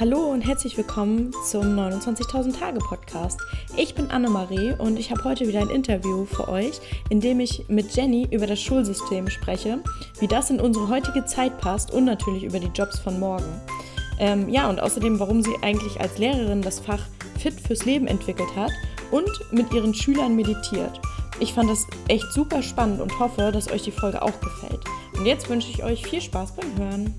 Hallo und herzlich willkommen zum 29.000 Tage Podcast. Ich bin Annemarie und ich habe heute wieder ein Interview für euch, in dem ich mit Jenny über das Schulsystem spreche, wie das in unsere heutige Zeit passt und natürlich über die Jobs von morgen. Ähm, ja, und außerdem, warum sie eigentlich als Lehrerin das Fach Fit fürs Leben entwickelt hat und mit ihren Schülern meditiert. Ich fand das echt super spannend und hoffe, dass euch die Folge auch gefällt. Und jetzt wünsche ich euch viel Spaß beim Hören.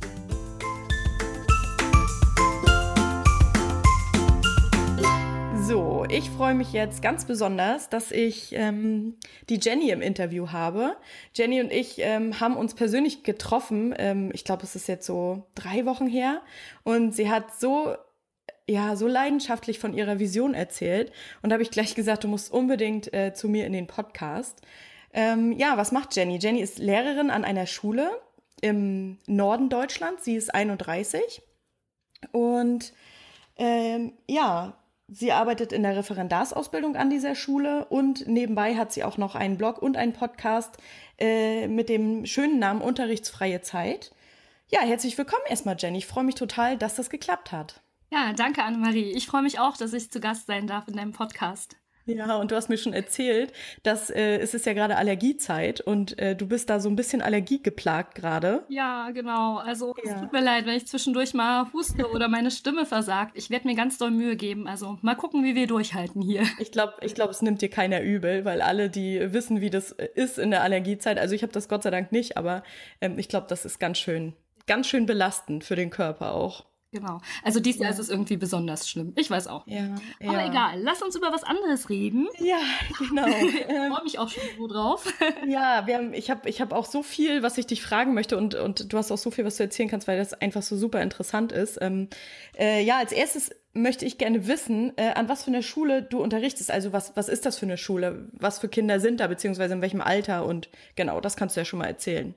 So, ich freue mich jetzt ganz besonders, dass ich ähm, die Jenny im Interview habe. Jenny und ich ähm, haben uns persönlich getroffen. Ähm, ich glaube, es ist jetzt so drei Wochen her. Und sie hat so ja, so leidenschaftlich von ihrer Vision erzählt. Und da habe ich gleich gesagt, du musst unbedingt äh, zu mir in den Podcast. Ähm, ja, was macht Jenny? Jenny ist Lehrerin an einer Schule im Norden Deutschlands. Sie ist 31. Und ähm, ja, Sie arbeitet in der Referendarsausbildung an dieser Schule und nebenbei hat sie auch noch einen Blog und einen Podcast äh, mit dem schönen Namen Unterrichtsfreie Zeit. Ja, herzlich willkommen erstmal, Jenny. Ich freue mich total, dass das geklappt hat. Ja, danke, Annemarie. Ich freue mich auch, dass ich zu Gast sein darf in deinem Podcast. Ja, und du hast mir schon erzählt, dass äh, es ist ja gerade Allergiezeit und äh, du bist da so ein bisschen allergiegeplagt gerade. Ja, genau. Also ja. es tut mir leid, wenn ich zwischendurch mal huste oder meine Stimme versagt. Ich werde mir ganz doll Mühe geben. Also mal gucken, wie wir durchhalten hier. Ich glaube, ich glaub, es nimmt dir keiner übel, weil alle, die wissen, wie das ist in der Allergiezeit, also ich habe das Gott sei Dank nicht, aber ähm, ich glaube, das ist ganz schön, ganz schön belastend für den Körper auch. Genau. Also dieses Jahr ja. ist es irgendwie besonders schlimm. Ich weiß auch. Ja, ja. Aber egal, lass uns über was anderes reden. Ja, genau. ich freue mich auch schon so drauf. ja, wir haben, ich habe ich hab auch so viel, was ich dich fragen möchte und, und du hast auch so viel, was du erzählen kannst, weil das einfach so super interessant ist. Ähm, äh, ja, als erstes möchte ich gerne wissen, äh, an was für einer Schule du unterrichtest. Also was, was ist das für eine Schule? Was für Kinder sind da, beziehungsweise in welchem Alter? Und genau, das kannst du ja schon mal erzählen.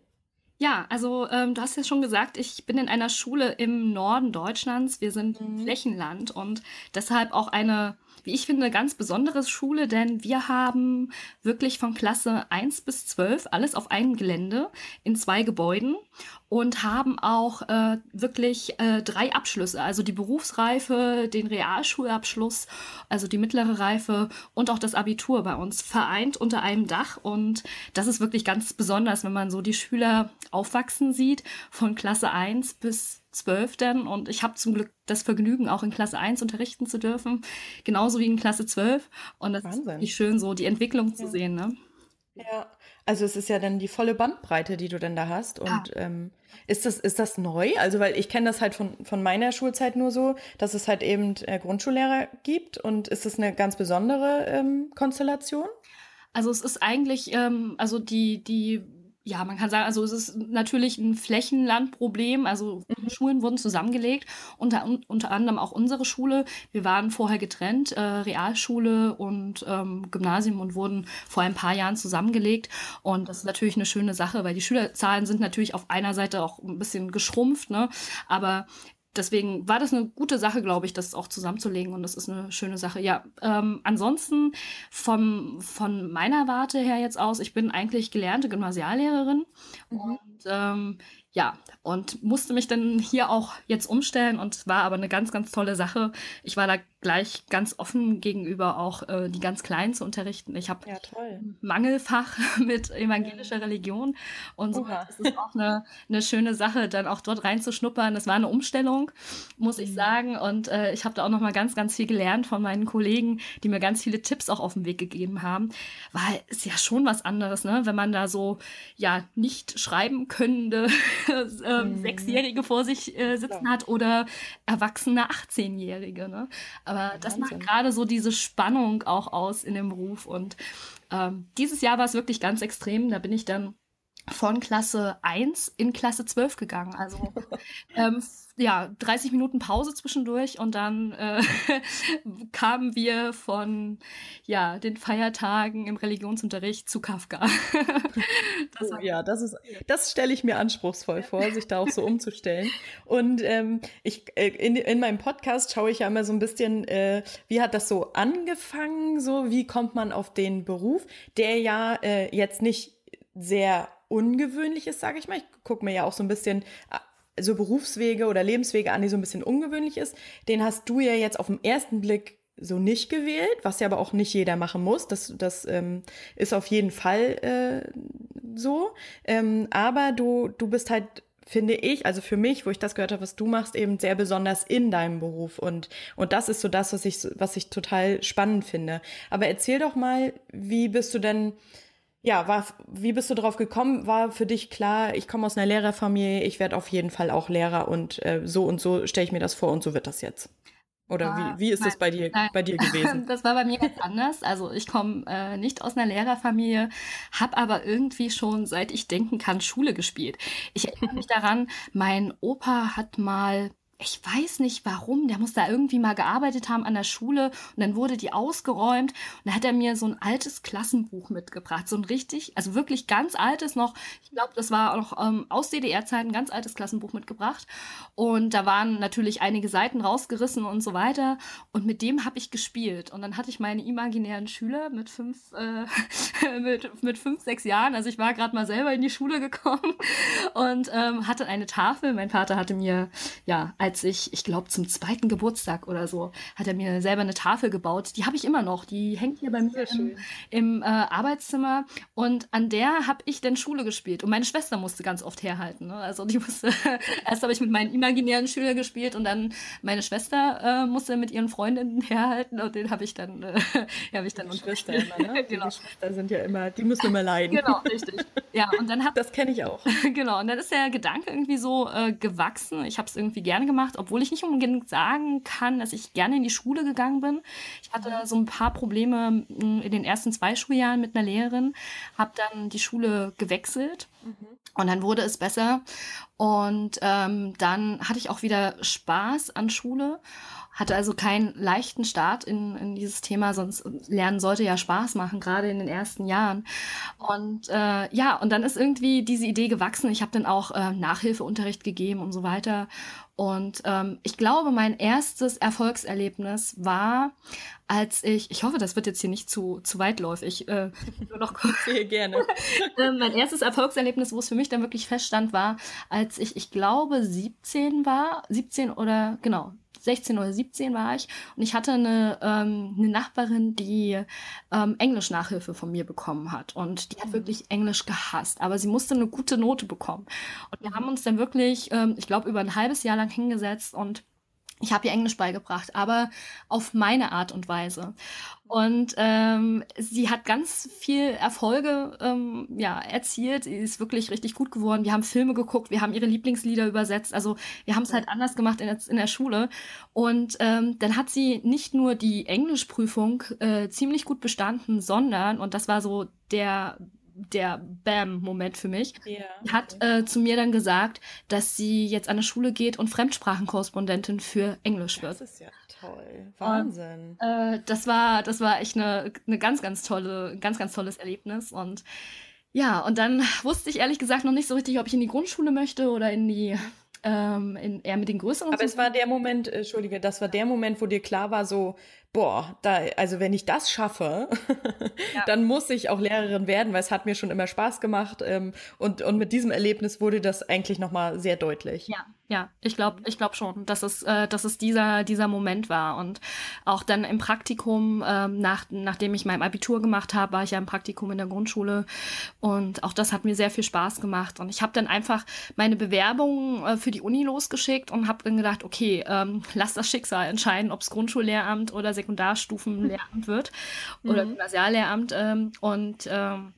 Ja, also ähm, du hast ja schon gesagt, ich bin in einer Schule im Norden Deutschlands. Wir sind mhm. Flächenland und deshalb auch eine wie ich finde, ganz besondere Schule, denn wir haben wirklich von Klasse 1 bis 12 alles auf einem Gelände in zwei Gebäuden und haben auch äh, wirklich äh, drei Abschlüsse, also die Berufsreife, den Realschulabschluss, also die mittlere Reife und auch das Abitur bei uns vereint unter einem Dach. Und das ist wirklich ganz besonders, wenn man so die Schüler aufwachsen sieht, von Klasse 1 bis zwölf dann und ich habe zum Glück das Vergnügen, auch in Klasse 1 unterrichten zu dürfen, genauso wie in Klasse 12. Und das Wahnsinn. ist wirklich schön, so die Entwicklung zu ja. sehen. Ne? Ja, also es ist ja dann die volle Bandbreite, die du denn da hast. Und ja. ähm, ist das ist das neu? Also weil ich kenne das halt von von meiner Schulzeit nur so, dass es halt eben äh, Grundschullehrer gibt. Und ist das eine ganz besondere ähm, Konstellation? Also es ist eigentlich, ähm, also die die ja, man kann sagen, also es ist natürlich ein Flächenlandproblem. Also mhm. Schulen wurden zusammengelegt, unter, unter anderem auch unsere Schule. Wir waren vorher getrennt, äh, Realschule und ähm, Gymnasium und wurden vor ein paar Jahren zusammengelegt. Und das ist natürlich eine schöne Sache, weil die Schülerzahlen sind natürlich auf einer Seite auch ein bisschen geschrumpft, ne? Aber deswegen war das eine gute Sache, glaube ich, das auch zusammenzulegen und das ist eine schöne Sache. Ja, ähm, ansonsten vom, von meiner Warte her jetzt aus, ich bin eigentlich gelernte Gymnasiallehrerin mhm. und ähm, ja, und musste mich dann hier auch jetzt umstellen und war aber eine ganz, ganz tolle Sache. Ich war da gleich ganz offen gegenüber auch äh, die ganz Kleinen zu unterrichten. Ich habe ja, Mangelfach mit evangelischer Religion und so ist es auch eine, eine schöne Sache, dann auch dort reinzuschnuppern. Das war eine Umstellung, muss ich mhm. sagen. Und äh, ich habe da auch noch mal ganz, ganz viel gelernt von meinen Kollegen, die mir ganz viele Tipps auch auf den Weg gegeben haben, weil es ja schon was anderes, ne, wenn man da so ja nicht schreiben könnte äh, mhm. Sechsjährige vor sich äh, sitzen ja. hat oder erwachsene 18-Jährige. Ne? Aber das macht gerade so diese Spannung auch aus in dem Beruf. Und ähm, dieses Jahr war es wirklich ganz extrem. Da bin ich dann von Klasse 1 in Klasse 12 gegangen. Also ähm, ja, 30 Minuten Pause zwischendurch und dann äh, kamen wir von ja, den Feiertagen im Religionsunterricht zu Kafka. das oh, ja, das ist, das stelle ich mir anspruchsvoll vor, sich da auch so umzustellen. Und ähm, ich äh, in, in meinem Podcast schaue ich ja immer so ein bisschen, äh, wie hat das so angefangen, so wie kommt man auf den Beruf, der ja äh, jetzt nicht sehr ungewöhnlich ist, sage ich mal. Ich gucke mir ja auch so ein bisschen so Berufswege oder Lebenswege an, die so ein bisschen ungewöhnlich ist, den hast du ja jetzt auf den ersten Blick so nicht gewählt, was ja aber auch nicht jeder machen muss. Das, das ähm, ist auf jeden Fall äh, so. Ähm, aber du, du bist halt finde ich, also für mich, wo ich das gehört habe, was du machst, eben sehr besonders in deinem Beruf. Und, und das ist so das, was ich, was ich total spannend finde. Aber erzähl doch mal, wie bist du denn, ja, war, wie bist du drauf gekommen? War für dich klar, ich komme aus einer Lehrerfamilie, ich werde auf jeden Fall auch Lehrer und äh, so und so stelle ich mir das vor und so wird das jetzt. Oder wie, wie ist nein, das bei dir, bei dir gewesen? Das war bei mir ganz anders. Also ich komme äh, nicht aus einer Lehrerfamilie, habe aber irgendwie schon, seit ich denken kann, Schule gespielt. Ich erinnere mich daran, mein Opa hat mal ich weiß nicht warum, der muss da irgendwie mal gearbeitet haben an der Schule. Und dann wurde die ausgeräumt. Und dann hat er mir so ein altes Klassenbuch mitgebracht, so ein richtig, also wirklich ganz altes noch, ich glaube, das war auch noch ähm, aus DDR-Zeiten, ganz altes Klassenbuch mitgebracht. Und da waren natürlich einige Seiten rausgerissen und so weiter. Und mit dem habe ich gespielt. Und dann hatte ich meine imaginären Schüler mit fünf, äh, mit, mit fünf, sechs Jahren, also ich war gerade mal selber in die Schule gekommen und ähm, hatte eine Tafel, mein Vater hatte mir, ja, als ich, ich glaube, zum zweiten Geburtstag oder so, hat er mir selber eine Tafel gebaut. Die habe ich immer noch. Die hängt hier bei mir im, im äh, Arbeitszimmer. Und an der habe ich dann Schule gespielt. Und meine Schwester musste ganz oft herhalten. Ne? Also die musste, erst habe ich mit meinen imaginären Schülern gespielt und dann meine Schwester äh, musste mit ihren Freundinnen herhalten und den habe ich dann, äh, habe ich dann immer, ne? genau. Die Schwestern sind ja immer, die müssen immer leiden. Genau, richtig. Ja, und dann hab, das kenne ich auch. genau, und dann ist der Gedanke irgendwie so äh, gewachsen. Ich habe es irgendwie gerne gemacht obwohl ich nicht unbedingt sagen kann, dass ich gerne in die Schule gegangen bin. Ich hatte so ein paar Probleme hm, in den ersten zwei Schuljahren mit einer Lehrerin, habe dann die Schule gewechselt. Mhm. Und dann wurde es besser. Und ähm, dann hatte ich auch wieder Spaß an Schule hatte also keinen leichten Start in, in dieses Thema, sonst Lernen sollte ja Spaß machen, gerade in den ersten Jahren. Und äh, ja, und dann ist irgendwie diese Idee gewachsen. Ich habe dann auch äh, Nachhilfeunterricht gegeben und so weiter. Und ähm, ich glaube, mein erstes Erfolgserlebnis war, als ich, ich hoffe, das wird jetzt hier nicht zu, zu weitläufig, äh, nur noch kurz. Sehr gerne. äh, mein erstes Erfolgserlebnis, wo es für mich dann wirklich feststand, war, als ich, ich glaube, 17 war, 17 oder genau, 16 oder 17 war ich und ich hatte eine, ähm, eine Nachbarin, die ähm, Englisch-Nachhilfe von mir bekommen hat und die hat mhm. wirklich Englisch gehasst, aber sie musste eine gute Note bekommen. Und wir haben uns dann wirklich, ähm, ich glaube, über ein halbes Jahr lang hingesetzt und ich habe ihr Englisch beigebracht, aber auf meine Art und Weise. Und ähm, sie hat ganz viel Erfolge ähm, ja, erzielt. Sie ist wirklich richtig gut geworden. Wir haben Filme geguckt, wir haben ihre Lieblingslieder übersetzt. Also wir haben es halt anders gemacht in der, in der Schule. Und ähm, dann hat sie nicht nur die Englischprüfung äh, ziemlich gut bestanden, sondern, und das war so der der Bam-Moment für mich. Okay. Hat äh, zu mir dann gesagt, dass sie jetzt an eine Schule geht und Fremdsprachenkorrespondentin für Englisch wird. Das ist ja toll. Wahnsinn. Und, äh, das war, das war echt eine, eine ganz, ganz tolle, ganz, ganz tolles Erlebnis. Und ja, und dann wusste ich ehrlich gesagt noch nicht so richtig, ob ich in die Grundschule möchte oder in die ähm, in, eher mit den größeren. Aber es war der Moment, äh, Entschuldige, das war der Moment, wo dir klar war, so, boah, da, also wenn ich das schaffe, ja. dann muss ich auch Lehrerin werden, weil es hat mir schon immer Spaß gemacht. Ähm, und, und mit diesem Erlebnis wurde das eigentlich nochmal sehr deutlich. Ja, ja, ich glaube, ich glaube schon, dass es, äh, dass es dieser, dieser Moment war. Und auch dann im Praktikum, ähm, nach, nachdem ich mein Abitur gemacht habe, war ich ja im Praktikum in der Grundschule. Und auch das hat mir sehr viel Spaß gemacht. Und ich habe dann einfach meine Bewerbung äh, für die Uni losgeschickt und habe dann gedacht, okay, ähm, lass das Schicksal entscheiden, ob es Grundschullehramt oder Sekundarstufenlehramt wird oder mhm. Gymnasiallehramt. Ähm, und ähm,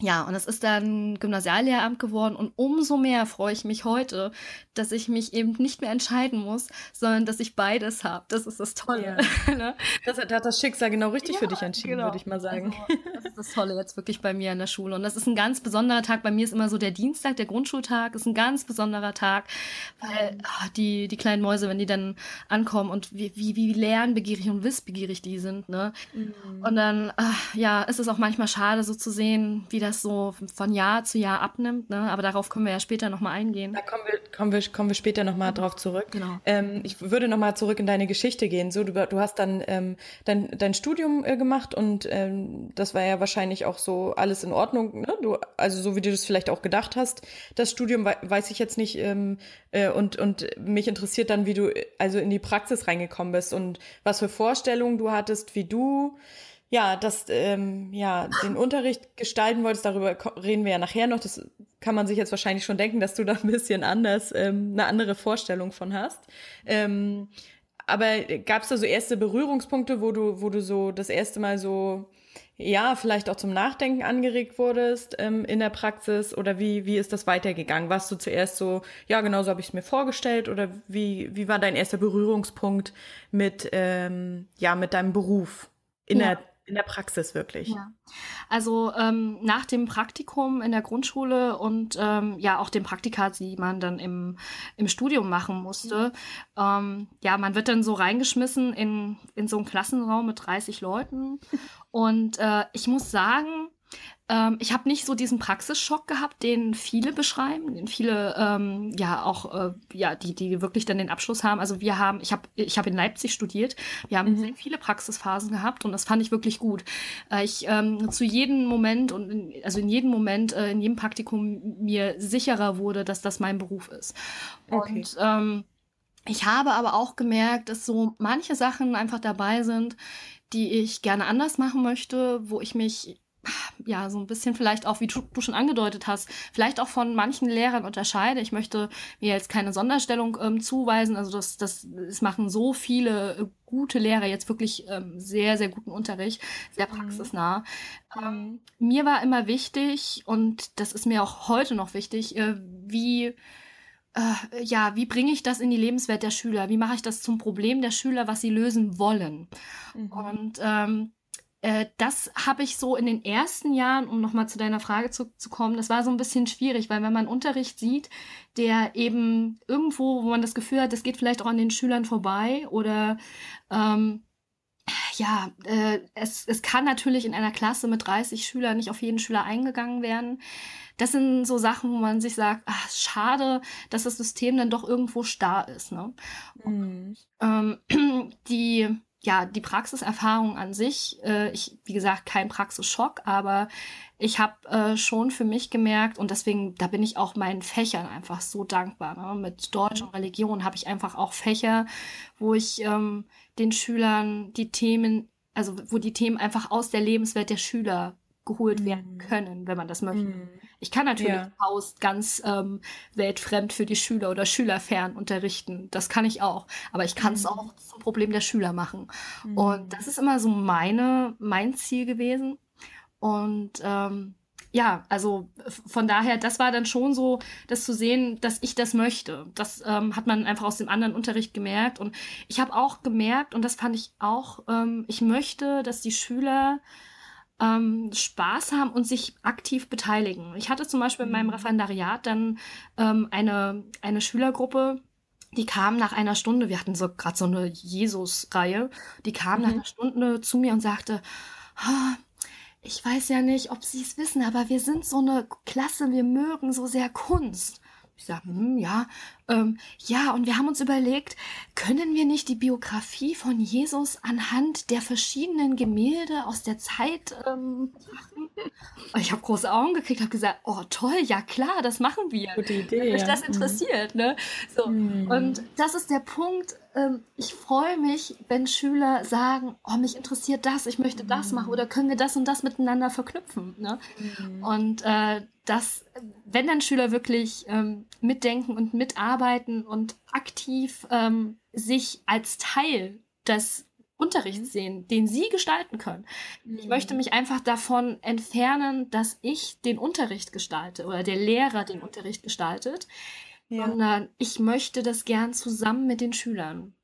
ja, und es ist dann Gymnasiallehramt geworden und umso mehr freue ich mich heute, dass ich mich eben nicht mehr entscheiden muss, sondern dass ich beides habe. Das ist das Tolle. Ja. ne? das, da hat das Schicksal genau richtig ja, für dich entschieden, genau. würde ich mal sagen. Also, das ist das Tolle jetzt wirklich bei mir in der Schule. Und das ist ein ganz besonderer Tag. Bei mir ist immer so der Dienstag, der Grundschultag, ist ein ganz besonderer Tag, weil oh, die, die kleinen Mäuse, wenn die dann ankommen und wie, wie, wie lernbegierig und wissbegierig die sind. Ne? Mhm. Und dann, ach, ja, ist es auch manchmal schade, so zu sehen, wie das so von Jahr zu Jahr abnimmt, ne? aber darauf können wir ja später nochmal eingehen. Da kommen wir, kommen wir, kommen wir später nochmal mhm. drauf zurück. Genau. Ähm, ich würde nochmal zurück in deine Geschichte gehen. So, du, du hast dann ähm, dein, dein Studium äh, gemacht und ähm, das war ja wahrscheinlich auch so alles in Ordnung. Ne? Du, also so wie du das vielleicht auch gedacht hast. Das Studium weiß ich jetzt nicht ähm, äh, und, und mich interessiert dann, wie du also in die Praxis reingekommen bist und was für Vorstellungen du hattest, wie du ja, das, ähm, ja, den Unterricht gestalten wolltest, darüber reden wir ja nachher noch. Das kann man sich jetzt wahrscheinlich schon denken, dass du da ein bisschen anders, ähm, eine andere Vorstellung von hast. Ähm, aber gab es da so erste Berührungspunkte, wo du, wo du so das erste Mal so, ja, vielleicht auch zum Nachdenken angeregt wurdest ähm, in der Praxis? Oder wie, wie ist das weitergegangen? Warst du zuerst so, ja, genau so habe ich es mir vorgestellt? Oder wie, wie war dein erster Berührungspunkt mit, ähm, ja, mit deinem Beruf in ja. der in der Praxis wirklich. Ja. Also ähm, nach dem Praktikum in der Grundschule und ähm, ja auch dem Praktika, die man dann im, im Studium machen musste, mhm. ähm, ja, man wird dann so reingeschmissen in, in so einen Klassenraum mit 30 Leuten. und äh, ich muss sagen, ähm, ich habe nicht so diesen Praxisschock gehabt, den viele beschreiben, den viele ähm, ja auch äh, ja die die wirklich dann den Abschluss haben. Also wir haben, ich habe ich habe in Leipzig studiert, wir haben mhm. sehr viele Praxisphasen gehabt und das fand ich wirklich gut. Äh, ich ähm, zu jedem Moment und in, also in jedem Moment äh, in jedem Praktikum mir sicherer wurde, dass das mein Beruf ist. Okay. Und ähm, ich habe aber auch gemerkt, dass so manche Sachen einfach dabei sind, die ich gerne anders machen möchte, wo ich mich ja, so ein bisschen vielleicht auch, wie du, du, schon angedeutet hast, vielleicht auch von manchen Lehrern unterscheide. Ich möchte mir jetzt keine Sonderstellung ähm, zuweisen. Also das, das, es machen so viele äh, gute Lehrer jetzt wirklich ähm, sehr, sehr guten Unterricht, sehr mhm. praxisnah. Mhm. Ähm, mir war immer wichtig, und das ist mir auch heute noch wichtig, äh, wie äh, ja, wie bringe ich das in die Lebenswelt der Schüler? Wie mache ich das zum Problem der Schüler, was sie lösen wollen? Mhm. Und ähm, äh, das habe ich so in den ersten Jahren, um nochmal zu deiner Frage zu, zu kommen, das war so ein bisschen schwierig, weil wenn man Unterricht sieht, der eben irgendwo, wo man das Gefühl hat, das geht vielleicht auch an den Schülern vorbei oder ähm, ja, äh, es, es kann natürlich in einer Klasse mit 30 Schülern nicht auf jeden Schüler eingegangen werden. Das sind so Sachen, wo man sich sagt, ach, schade, dass das System dann doch irgendwo starr ist. Ne? Mhm. Und, ähm, die ja, die Praxiserfahrung an sich, äh, ich, wie gesagt, kein Praxisschock, aber ich habe äh, schon für mich gemerkt und deswegen, da bin ich auch meinen Fächern einfach so dankbar. Ne? Mit Deutsch und Religion habe ich einfach auch Fächer, wo ich ähm, den Schülern die Themen, also wo die Themen einfach aus der Lebenswelt der Schüler geholt mhm. werden können, wenn man das möchte. Mhm. Ich kann natürlich ja. Faust ganz ähm, weltfremd für die Schüler oder Schülerfern unterrichten. Das kann ich auch. Aber ich kann es mhm. auch zum Problem der Schüler machen. Mhm. Und das ist immer so meine, mein Ziel gewesen. Und ähm, ja, also von daher, das war dann schon so, das zu sehen, dass ich das möchte. Das ähm, hat man einfach aus dem anderen Unterricht gemerkt. Und ich habe auch gemerkt, und das fand ich auch, ähm, ich möchte, dass die Schüler ähm, Spaß haben und sich aktiv beteiligen. Ich hatte zum Beispiel in meinem mhm. Referendariat dann ähm, eine, eine Schülergruppe, die kam nach einer Stunde, wir hatten so gerade so eine Jesus-Reihe, die kam mhm. nach einer Stunde zu mir und sagte, oh, ich weiß ja nicht, ob Sie es wissen, aber wir sind so eine Klasse, wir mögen so sehr Kunst. Ich sage, hm, ja, ähm, ja, und wir haben uns überlegt, können wir nicht die Biografie von Jesus anhand der verschiedenen Gemälde aus der Zeit ähm, machen? Ich habe große Augen gekriegt, habe gesagt, oh toll, ja klar, das machen wir. Gute Idee. Wenn mich das mhm. interessiert, mhm. ne? So mhm. und das ist der Punkt. Ähm, ich freue mich, wenn Schüler sagen, oh mich interessiert das, ich möchte das mhm. machen oder können wir das und das miteinander verknüpfen, ne? Mhm. Und äh, dass, wenn dann Schüler wirklich ähm, mitdenken und mitarbeiten und aktiv ähm, sich als Teil des Unterrichts mhm. sehen, den sie gestalten können. Ich möchte mhm. mich einfach davon entfernen, dass ich den Unterricht gestalte oder der Lehrer den Unterricht gestaltet, ja. sondern ich möchte das gern zusammen mit den Schülern.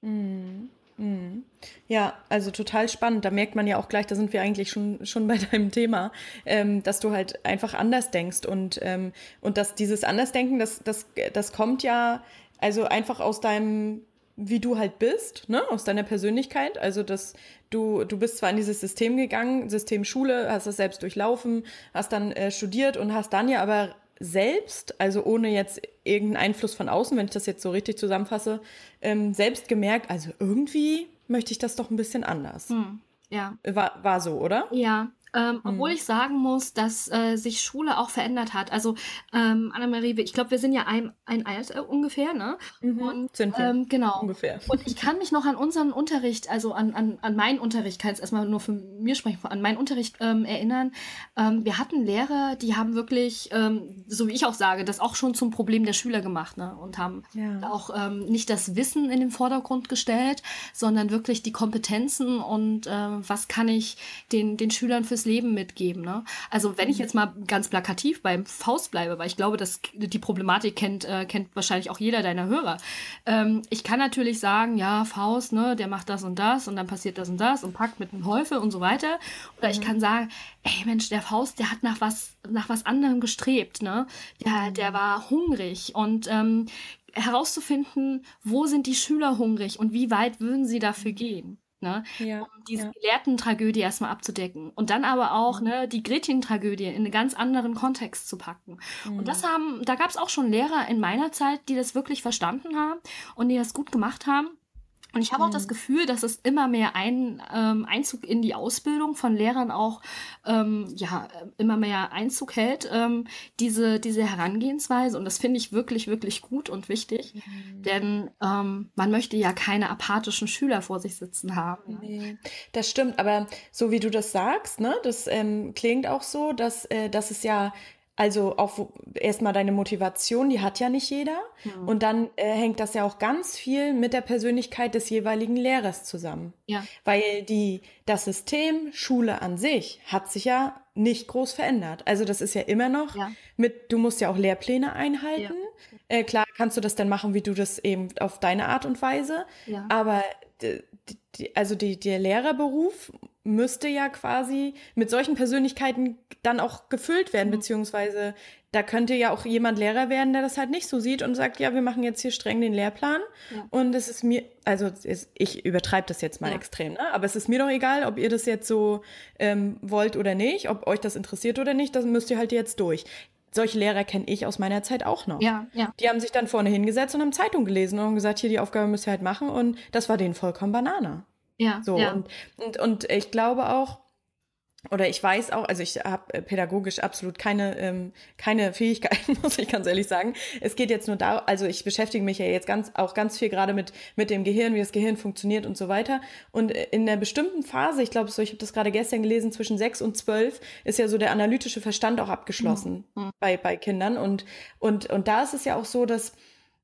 Mhm. Mhm. Ja, also total spannend. Da merkt man ja auch gleich, da sind wir eigentlich schon, schon bei deinem Thema, ähm, dass du halt einfach anders denkst und, ähm, und dass dieses Andersdenken, das, das, das kommt ja also einfach aus deinem wie du halt bist, ne, aus deiner Persönlichkeit. Also, dass du, du bist zwar in dieses System gegangen, System Schule, hast das selbst durchlaufen, hast dann äh, studiert und hast dann ja aber selbst, also ohne jetzt irgendeinen Einfluss von außen, wenn ich das jetzt so richtig zusammenfasse, ähm, selbst gemerkt, also irgendwie möchte ich das doch ein bisschen anders. Hm, ja. War, war so, oder? Ja, ähm, obwohl mhm. ich sagen muss, dass äh, sich Schule auch verändert hat. Also, ähm, Annemarie, ich glaube, wir sind ja ein, ein Alter ungefähr, ne? Mhm. Und, sind wir. Ähm, genau. Ungefähr. Und ich kann mich noch an unseren Unterricht, also an, an, an meinen Unterricht, kann jetzt erstmal nur für mir sprechen, an meinen Unterricht ähm, erinnern. Ähm, wir hatten Lehrer, die haben wirklich, ähm, so wie ich auch sage, das auch schon zum Problem der Schüler gemacht, ne? Und haben ja. auch ähm, nicht das Wissen in den Vordergrund gestellt, sondern wirklich die Kompetenzen und äh, was kann ich den, den Schülern fürs Leben mitgeben. Ne? Also wenn ich mhm. jetzt mal ganz plakativ beim Faust bleibe, weil ich glaube, dass die Problematik kennt, äh, kennt wahrscheinlich auch jeder deiner Hörer. Ähm, ich kann natürlich sagen, ja, Faust, ne, der macht das und das und dann passiert das und das und packt mit einem Häufel und so weiter. Oder ich mhm. kann sagen, ey Mensch, der Faust, der hat nach was, nach was anderem gestrebt, ne? Der, der mhm. war hungrig und ähm, herauszufinden, wo sind die Schüler hungrig und wie weit würden sie dafür gehen. Ne? Ja, um diese ja. Gelehrten-Tragödie erstmal abzudecken. Und dann aber auch mhm. ne, die Gretchen-Tragödie in einen ganz anderen Kontext zu packen. Mhm. Und das haben, da gab es auch schon Lehrer in meiner Zeit, die das wirklich verstanden haben und die das gut gemacht haben. Und ich habe auch das mhm. Gefühl, dass es immer mehr ein, ähm, Einzug in die Ausbildung von Lehrern auch ähm, ja immer mehr Einzug hält, ähm, diese, diese Herangehensweise. Und das finde ich wirklich, wirklich gut und wichtig. Mhm. Denn ähm, man möchte ja keine apathischen Schüler vor sich sitzen haben. Nee, das stimmt, aber so wie du das sagst, ne, das ähm, klingt auch so, dass, äh, dass es ja also auch erstmal deine Motivation, die hat ja nicht jeder. Mhm. Und dann äh, hängt das ja auch ganz viel mit der Persönlichkeit des jeweiligen Lehrers zusammen. Ja. Weil die, das System Schule an sich hat sich ja nicht groß verändert. Also das ist ja immer noch ja. mit, du musst ja auch Lehrpläne einhalten. Ja. Äh, klar kannst du das dann machen, wie du das eben auf deine Art und Weise. Ja. Aber die, also die, der Lehrerberuf müsste ja quasi mit solchen Persönlichkeiten dann auch gefüllt werden, mhm. beziehungsweise da könnte ja auch jemand Lehrer werden, der das halt nicht so sieht und sagt, ja, wir machen jetzt hier streng den Lehrplan ja. und es ist mir, also ist, ich übertreibe das jetzt mal ja. extrem, ne? aber es ist mir doch egal, ob ihr das jetzt so ähm, wollt oder nicht, ob euch das interessiert oder nicht, das müsst ihr halt jetzt durch solche Lehrer kenne ich aus meiner Zeit auch noch. Ja, ja. Die haben sich dann vorne hingesetzt und haben Zeitung gelesen und haben gesagt, hier die Aufgabe müsst ihr halt machen und das war denen vollkommen Banane. Ja. So, ja. Und, und, und ich glaube auch, oder ich weiß auch, also ich habe äh, pädagogisch absolut keine, ähm, keine Fähigkeiten, muss ich ganz ehrlich sagen. Es geht jetzt nur da, also ich beschäftige mich ja jetzt ganz, auch ganz viel gerade mit, mit dem Gehirn, wie das Gehirn funktioniert und so weiter. Und äh, in einer bestimmten Phase, ich glaube so, ich habe das gerade gestern gelesen, zwischen sechs und zwölf ist ja so der analytische Verstand auch abgeschlossen mhm. mhm. bei, bei Kindern. Und, und, und da ist es ja auch so, dass,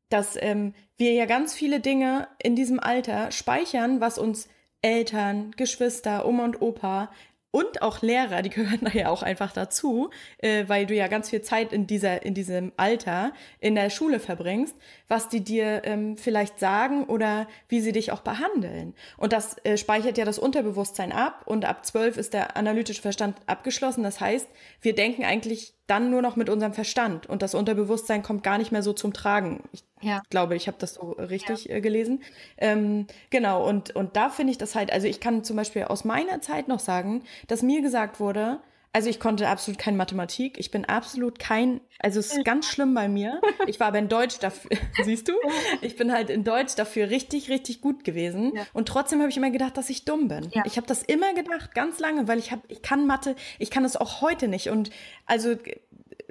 dass ähm, wir ja ganz viele Dinge in diesem Alter speichern, was uns Eltern, Geschwister, Oma und Opa und auch Lehrer, die gehören da ja auch einfach dazu, äh, weil du ja ganz viel Zeit in dieser in diesem Alter in der Schule verbringst, was die dir ähm, vielleicht sagen oder wie sie dich auch behandeln. Und das äh, speichert ja das Unterbewusstsein ab und ab zwölf ist der analytische Verstand abgeschlossen. Das heißt, wir denken eigentlich dann nur noch mit unserem Verstand und das Unterbewusstsein kommt gar nicht mehr so zum Tragen. Ich ja. glaube, ich habe das so richtig ja. äh, gelesen. Ähm, genau, und, und da finde ich das halt, also ich kann zum Beispiel aus meiner Zeit noch sagen, dass mir gesagt wurde, also ich konnte absolut kein Mathematik. Ich bin absolut kein, also es ist ganz schlimm bei mir. Ich war aber in Deutsch dafür, siehst du? Ich bin halt in Deutsch dafür richtig, richtig gut gewesen. Ja. Und trotzdem habe ich immer gedacht, dass ich dumm bin. Ja. Ich habe das immer gedacht, ganz lange, weil ich habe, ich kann Mathe, ich kann es auch heute nicht. Und also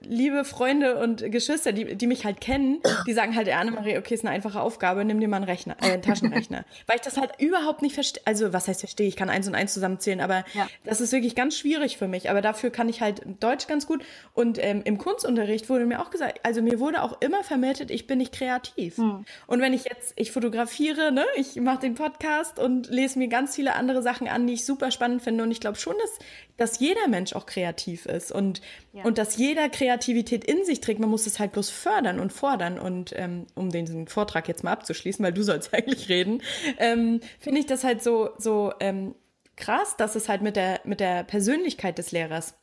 liebe Freunde und Geschwister, die, die mich halt kennen, die sagen halt, Annemarie, okay, ist eine einfache Aufgabe, nimm dir mal einen Rechner, äh, einen Taschenrechner. Weil ich das halt überhaupt nicht verstehe. Also, was heißt verstehe? Ich kann eins und eins zusammenzählen, aber ja. das ist wirklich ganz schwierig für mich. Aber dafür kann ich halt Deutsch ganz gut. Und ähm, im Kunstunterricht wurde mir auch gesagt, also mir wurde auch immer vermittelt, ich bin nicht kreativ. Hm. Und wenn ich jetzt, ich fotografiere, ne, ich mache den Podcast und lese mir ganz viele andere Sachen an, die ich super spannend finde. Und ich glaube schon, dass, dass jeder Mensch auch kreativ ist und, ja. und dass jeder kreativ Kreativität in sich trägt. Man muss es halt bloß fördern und fordern. Und ähm, um den Vortrag jetzt mal abzuschließen, weil du sollst eigentlich reden, ähm, finde ich das halt so, so ähm, krass, dass es halt mit der, mit der Persönlichkeit des Lehrers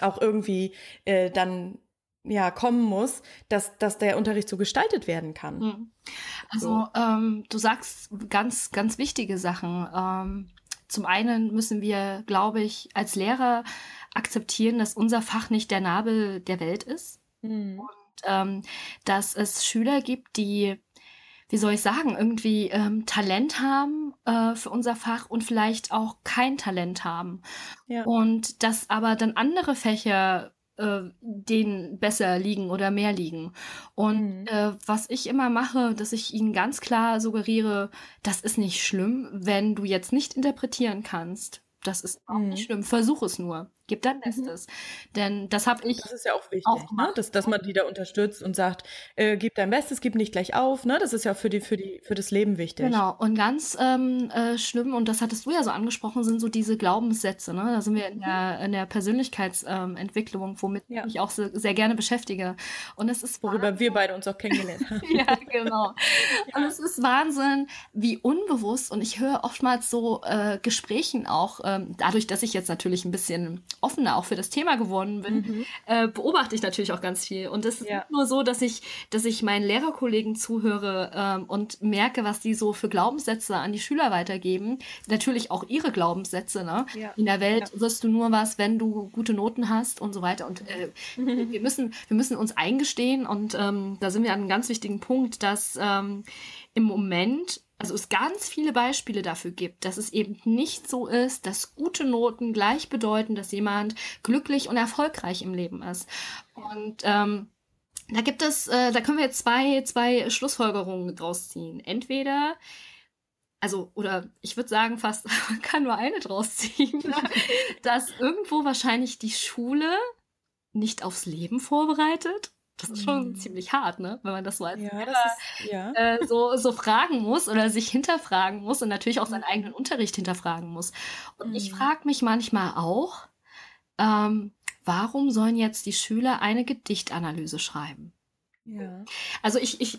auch irgendwie äh, dann ja, kommen muss, dass, dass der Unterricht so gestaltet werden kann. Hm. Also so. ähm, du sagst ganz, ganz wichtige Sachen. Ähm, zum einen müssen wir, glaube ich, als Lehrer akzeptieren, dass unser Fach nicht der Nabel der Welt ist. Mhm. Und ähm, dass es Schüler gibt, die, wie soll ich sagen, irgendwie ähm, Talent haben äh, für unser Fach und vielleicht auch kein Talent haben. Ja. Und dass aber dann andere Fächer äh, denen besser liegen oder mehr liegen. Und mhm. äh, was ich immer mache, dass ich ihnen ganz klar suggeriere, das ist nicht schlimm, wenn du jetzt nicht interpretieren kannst. Das ist auch mhm. nicht schlimm. Versuch es nur. Gib dein mhm. Bestes. Mhm. Denn das habe ich. Das ist ja auch wichtig, auch ne? dass, dass man die da unterstützt und sagt, äh, gib dein Bestes, gib nicht gleich auf. Ne? Das ist ja für, die, für, die, für das Leben wichtig. Genau. Und ganz ähm, äh, schlimm, und das hattest du ja so angesprochen, sind so diese Glaubenssätze. Ne? Da sind wir in mhm. der, in der Persönlichkeitsentwicklung, ähm, womit ja. ich mich auch sehr, sehr, gerne beschäftige. Und es ist Worüber Wahnsinn. wir beide uns auch kennengelernt haben. ja, genau. Und es ist Wahnsinn, wie unbewusst, und ich höre oftmals so äh, Gesprächen auch, ähm, dadurch, dass ich jetzt natürlich ein bisschen offener auch für das Thema geworden bin, mhm. äh, beobachte ich natürlich auch ganz viel. Und es ist ja. nicht nur so, dass ich, dass ich meinen Lehrerkollegen zuhöre ähm, und merke, was die so für Glaubenssätze an die Schüler weitergeben. Natürlich auch ihre Glaubenssätze. Ne? Ja. In der Welt ja. wirst du nur was, wenn du gute Noten hast und so weiter. Und äh, mhm. wir müssen, wir müssen uns eingestehen und ähm, da sind wir an einem ganz wichtigen Punkt, dass ähm, im Moment also es ganz viele Beispiele dafür gibt, dass es eben nicht so ist, dass gute Noten gleich bedeuten, dass jemand glücklich und erfolgreich im Leben ist. Und ähm, da gibt es, äh, da können wir jetzt zwei, zwei Schlussfolgerungen draus ziehen. Entweder also, oder ich würde sagen, fast, man kann nur eine draus ziehen, dass irgendwo wahrscheinlich die Schule nicht aufs Leben vorbereitet das ist schon mhm. ziemlich hart, ne? Wenn man das so als ja, Lehrer, ist, ja. äh, so, so fragen muss oder sich hinterfragen muss und natürlich auch seinen eigenen Unterricht hinterfragen muss. Und mhm. ich frage mich manchmal auch, ähm, warum sollen jetzt die Schüler eine Gedichtanalyse schreiben? Also ich, ich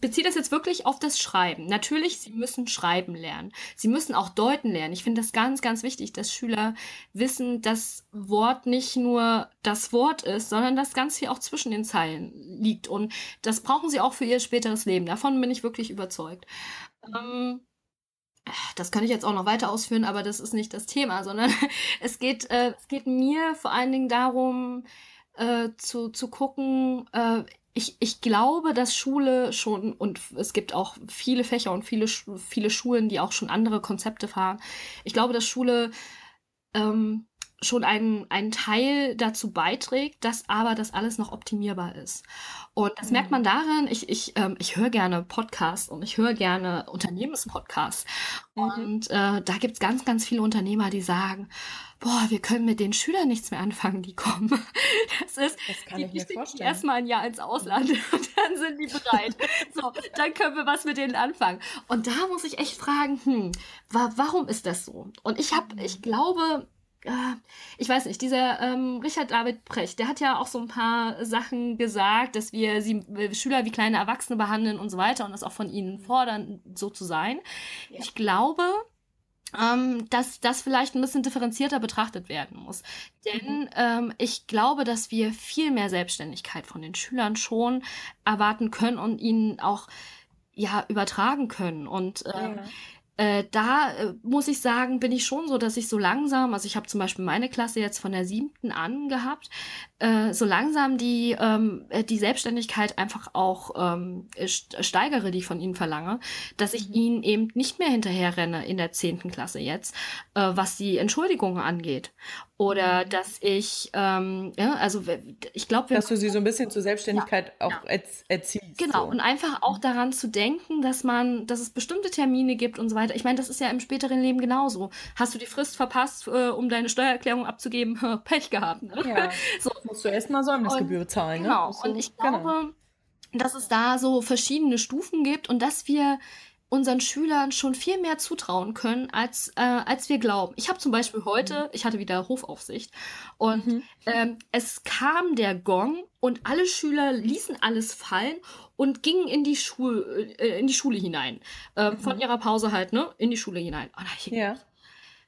beziehe das jetzt wirklich auf das Schreiben. Natürlich, sie müssen schreiben lernen. Sie müssen auch deuten lernen. Ich finde das ganz, ganz wichtig, dass Schüler wissen, dass Wort nicht nur das Wort ist, sondern dass ganz viel auch zwischen den Zeilen liegt. Und das brauchen sie auch für ihr späteres Leben. Davon bin ich wirklich überzeugt. Ähm, das kann ich jetzt auch noch weiter ausführen, aber das ist nicht das Thema, sondern es geht, äh, es geht mir vor allen Dingen darum, äh, zu, zu gucken, äh, ich, ich glaube, dass Schule schon, und es gibt auch viele Fächer und viele, viele Schulen, die auch schon andere Konzepte fahren. Ich glaube, dass Schule ähm, schon einen, einen Teil dazu beiträgt, dass aber das alles noch optimierbar ist. Und das mhm. merkt man daran, ich, ich, ähm, ich höre gerne Podcasts und ich höre gerne Unternehmenspodcasts. Mhm. Und äh, da gibt's ganz, ganz viele Unternehmer, die sagen, boah, wir können mit den Schülern nichts mehr anfangen, die kommen. Das ist, das kann die, ich mir vorstellen. erstmal ein Jahr ins Ausland und dann sind die bereit. so, dann können wir was mit denen anfangen. Und da muss ich echt fragen, hm, wa warum ist das so? Und ich habe, ich glaube, Ah, ich weiß nicht, dieser ähm, Richard David Precht, der hat ja auch so ein paar Sachen gesagt, dass wir sie äh, Schüler wie kleine Erwachsene behandeln und so weiter und das auch von ihnen fordern, so zu sein. Ja. Ich glaube, ähm, dass das vielleicht ein bisschen differenzierter betrachtet werden muss. Denn mhm. ähm, ich glaube, dass wir viel mehr Selbstständigkeit von den Schülern schon erwarten können und ihnen auch ja übertragen können. Und äh, ja äh, da äh, muss ich sagen, bin ich schon so, dass ich so langsam, also ich habe zum Beispiel meine Klasse jetzt von der siebten an gehabt, äh, so langsam die, ähm, äh, die Selbstständigkeit einfach auch ähm, steigere, die ich von ihnen verlange, dass ich mhm. ihnen eben nicht mehr hinterher renne in der zehnten Klasse jetzt, äh, was die Entschuldigungen angeht. Oder mhm. dass ich, ähm, ja, also ich glaube, dass du sie so ein bisschen zur Selbstständigkeit ja, auch ja. erziehst. Genau so. und einfach auch daran zu denken, dass man, dass es bestimmte Termine gibt und so weiter. Ich meine, das ist ja im späteren Leben genauso. Hast du die Frist verpasst, äh, um deine Steuererklärung abzugeben? Pech gehabt. Ne? Ja. So. Musst du erstmal Säumnisgebühr zahlen. Ne? Genau. Du, und ich genau. glaube, genau. dass es da so verschiedene Stufen gibt und dass wir unseren Schülern schon viel mehr zutrauen können, als, äh, als wir glauben. Ich habe zum Beispiel heute, mhm. ich hatte wieder Hofaufsicht und mhm. ähm, es kam der Gong und alle Schüler ließen alles fallen und gingen in die, Schul äh, in die Schule hinein. Äh, mhm. Von ihrer Pause halt, ne? In die Schule hinein. Ich, ja.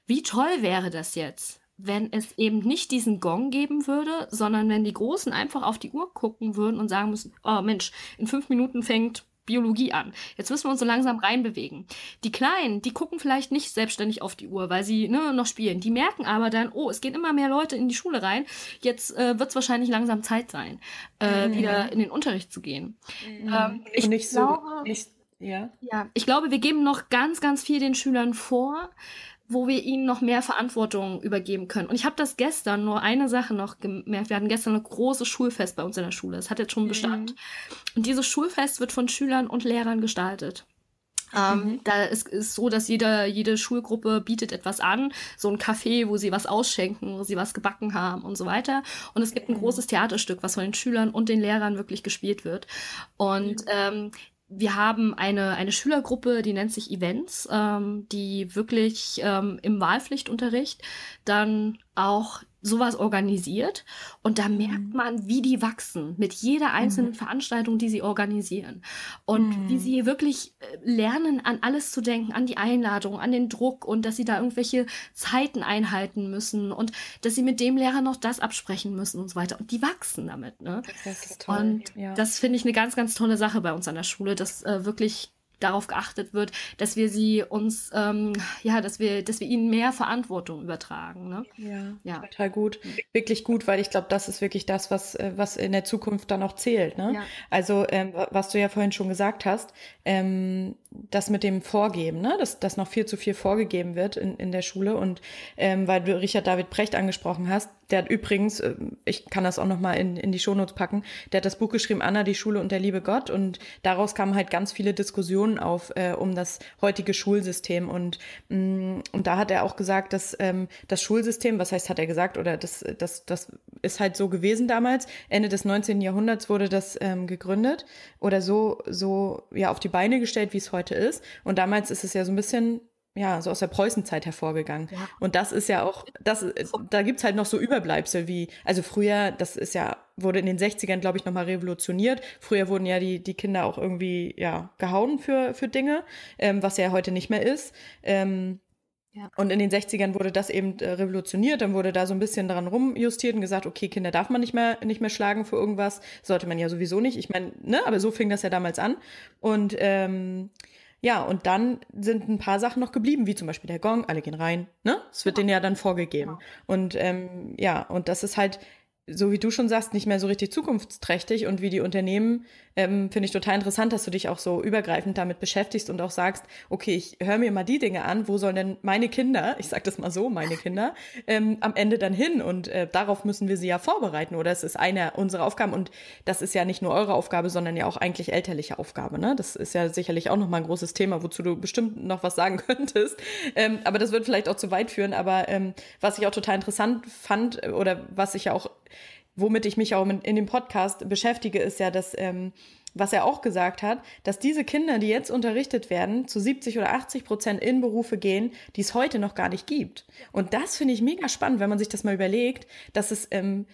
Wie toll wäre das jetzt, wenn es eben nicht diesen Gong geben würde, sondern wenn die Großen einfach auf die Uhr gucken würden und sagen müssen, oh Mensch, in fünf Minuten fängt Biologie an. Jetzt müssen wir uns so langsam reinbewegen. Die Kleinen, die gucken vielleicht nicht selbstständig auf die Uhr, weil sie ne, noch spielen. Die merken aber dann, oh, es gehen immer mehr Leute in die Schule rein. Jetzt äh, wird es wahrscheinlich langsam Zeit sein, äh, mhm. wieder in den Unterricht zu gehen. Mhm. Ähm, ich nicht glaube, so, nicht, ja. ja, ich glaube, wir geben noch ganz, ganz viel den Schülern vor wo wir ihnen noch mehr Verantwortung übergeben können. Und ich habe das gestern nur eine Sache noch gemerkt. Wir hatten gestern ein großes Schulfest bei uns in der Schule. Es hat jetzt schon Bestand. Mhm. Und dieses Schulfest wird von Schülern und Lehrern gestaltet. Ähm, mhm. Da ist es so, dass jede, jede Schulgruppe bietet etwas an, so ein Café, wo sie was ausschenken, wo sie was gebacken haben und so weiter. Und es gibt ein mhm. großes Theaterstück, was von den Schülern und den Lehrern wirklich gespielt wird. Und mhm. ähm, wir haben eine, eine Schülergruppe, die nennt sich Events, ähm, die wirklich ähm, im Wahlpflichtunterricht dann auch sowas organisiert und da merkt mhm. man, wie die wachsen mit jeder einzelnen mhm. Veranstaltung, die sie organisieren und mhm. wie sie wirklich äh, lernen, an alles zu denken, an die Einladung, an den Druck und dass sie da irgendwelche Zeiten einhalten müssen und dass sie mit dem Lehrer noch das absprechen müssen und so weiter. Und die wachsen damit. Ne? Das ist toll. Und ja. das finde ich eine ganz, ganz tolle Sache bei uns an der Schule, dass äh, wirklich darauf geachtet wird, dass wir sie uns, ähm, ja, dass wir, dass wir ihnen mehr Verantwortung übertragen. Ne? Ja, ja, total gut. Wirklich gut, weil ich glaube, das ist wirklich das, was, äh, was in der Zukunft dann auch zählt. Ne? Ja. Also, ähm, was du ja vorhin schon gesagt hast, ähm, das mit dem Vorgeben, ne? dass, dass noch viel zu viel vorgegeben wird in, in der Schule. Und ähm, weil du Richard David Precht angesprochen hast, der hat übrigens, äh, ich kann das auch nochmal in, in die Shownotes packen, der hat das Buch geschrieben, Anna, die Schule und der liebe Gott. Und daraus kamen halt ganz viele Diskussionen auf äh, um das heutige Schulsystem. Und, mh, mm, und da hat er auch gesagt, dass ähm, das Schulsystem, was heißt, hat er gesagt, oder das, das, das ist halt so gewesen damals. Ende des 19. Jahrhunderts wurde das ähm, gegründet oder so, so ja auf die Beine gestellt, wie es heute ist. Und damals ist es ja so ein bisschen ja, so aus der Preußenzeit hervorgegangen. Ja. Und das ist ja auch, das, da gibt's halt noch so Überbleibsel wie, also früher, das ist ja, wurde in den 60ern, glaube ich, nochmal revolutioniert. Früher wurden ja die, die Kinder auch irgendwie, ja, gehauen für, für Dinge, ähm, was ja heute nicht mehr ist. Ähm, ja. Und in den 60ern wurde das eben äh, revolutioniert, dann wurde da so ein bisschen dran rumjustiert und gesagt, okay, Kinder darf man nicht mehr, nicht mehr schlagen für irgendwas, sollte man ja sowieso nicht. Ich meine, ne, aber so fing das ja damals an. Und ähm, ja, und dann sind ein paar Sachen noch geblieben, wie zum Beispiel der Gong, alle gehen rein, ne? Es wird ja. denen ja dann vorgegeben. Ja. Und ähm, ja, und das ist halt so wie du schon sagst, nicht mehr so richtig zukunftsträchtig und wie die Unternehmen, ähm, finde ich total interessant, dass du dich auch so übergreifend damit beschäftigst und auch sagst, okay, ich höre mir mal die Dinge an, wo sollen denn meine Kinder, ich sage das mal so, meine Kinder, ähm, am Ende dann hin? Und äh, darauf müssen wir sie ja vorbereiten oder? Es ist eine unserer Aufgaben und das ist ja nicht nur eure Aufgabe, sondern ja auch eigentlich elterliche Aufgabe, ne? Das ist ja sicherlich auch nochmal ein großes Thema, wozu du bestimmt noch was sagen könntest, ähm, aber das wird vielleicht auch zu weit führen, aber ähm, was ich auch total interessant fand oder was ich ja auch womit ich mich auch in dem Podcast beschäftige, ist ja, dass, ähm, was er auch gesagt hat, dass diese Kinder, die jetzt unterrichtet werden, zu 70 oder 80 Prozent in Berufe gehen, die es heute noch gar nicht gibt. Und das finde ich mega spannend, wenn man sich das mal überlegt, dass es ähm,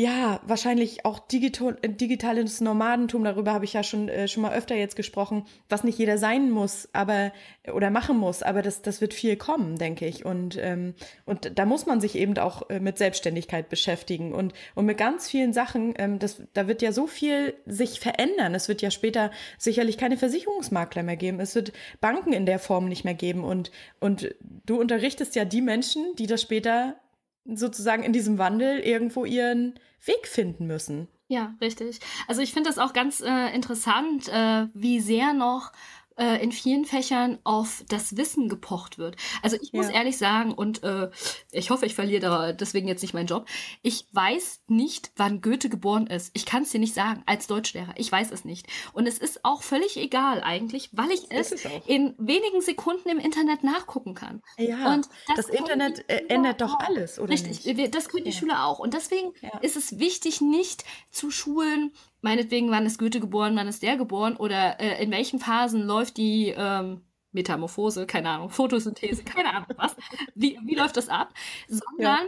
ja, wahrscheinlich auch digital, digitales Nomadentum, darüber habe ich ja schon, äh, schon mal öfter jetzt gesprochen, was nicht jeder sein muss, aber oder machen muss, aber das, das wird viel kommen, denke ich. Und, ähm, und da muss man sich eben auch äh, mit Selbstständigkeit beschäftigen und, und mit ganz vielen Sachen, ähm, das, da wird ja so viel sich verändern. Es wird ja später sicherlich keine Versicherungsmakler mehr geben. Es wird Banken in der Form nicht mehr geben. Und, und du unterrichtest ja die Menschen, die das später sozusagen in diesem Wandel irgendwo ihren Weg finden müssen. Ja, richtig. Also ich finde das auch ganz äh, interessant, äh, wie sehr noch äh, in vielen Fächern auf das Wissen gepocht wird. Also ich muss ja. ehrlich sagen, und äh, ich hoffe, ich verliere da deswegen jetzt nicht meinen Job, ich weiß nicht, wann Goethe geboren ist. Ich kann es dir nicht sagen, als Deutschlehrer. Ich weiß es nicht. Und es ist auch völlig egal eigentlich, weil ich es, es in wenigen Sekunden im Internet nachgucken kann. Ja, und das, das Internet ändert doch alles, oder Richtig, nicht? das können die ja. Schüler auch. Und deswegen ja. ist es wichtig, nicht zu schulen, meinetwegen, wann ist Goethe geboren, wann ist der geboren oder äh, in welchen Phasen läuft die ähm, Metamorphose, keine Ahnung, Photosynthese, keine Ahnung was, wie, wie läuft das ab, sondern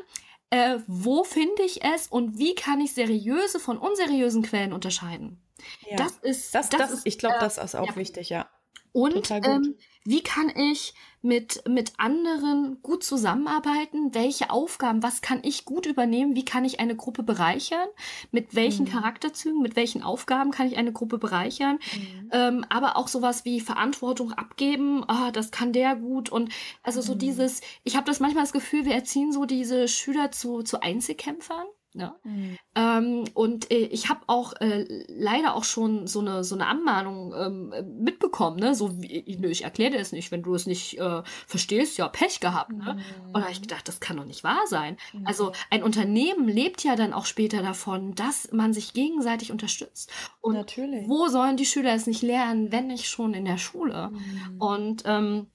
ja. äh, wo finde ich es und wie kann ich seriöse von unseriösen Quellen unterscheiden? Ja. Das ist, das, das, das ist, ich glaube, äh, das ist auch ja. wichtig, ja. Und ähm, wie kann ich mit, mit anderen gut zusammenarbeiten? Welche Aufgaben, was kann ich gut übernehmen? Wie kann ich eine Gruppe bereichern? Mit welchen mhm. Charakterzügen, mit welchen Aufgaben kann ich eine Gruppe bereichern? Mhm. Ähm, aber auch sowas wie Verantwortung abgeben, ah, das kann der gut. Und also so mhm. dieses, ich habe das manchmal das Gefühl, wir erziehen so diese Schüler zu, zu Einzelkämpfern. Ja. Mhm. Ähm, und äh, ich habe auch äh, leider auch schon so eine so eine Anmahnung ähm, mitbekommen, ne? So wie, nö, ich erkläre dir es nicht, wenn du es nicht äh, verstehst, ja Pech gehabt, ne? Mhm. Und da habe ich gedacht, das kann doch nicht wahr sein. Mhm. Also ein Unternehmen lebt ja dann auch später davon, dass man sich gegenseitig unterstützt. Und Natürlich. wo sollen die Schüler es nicht lernen, wenn nicht schon in der Schule? Mhm. Und ähm,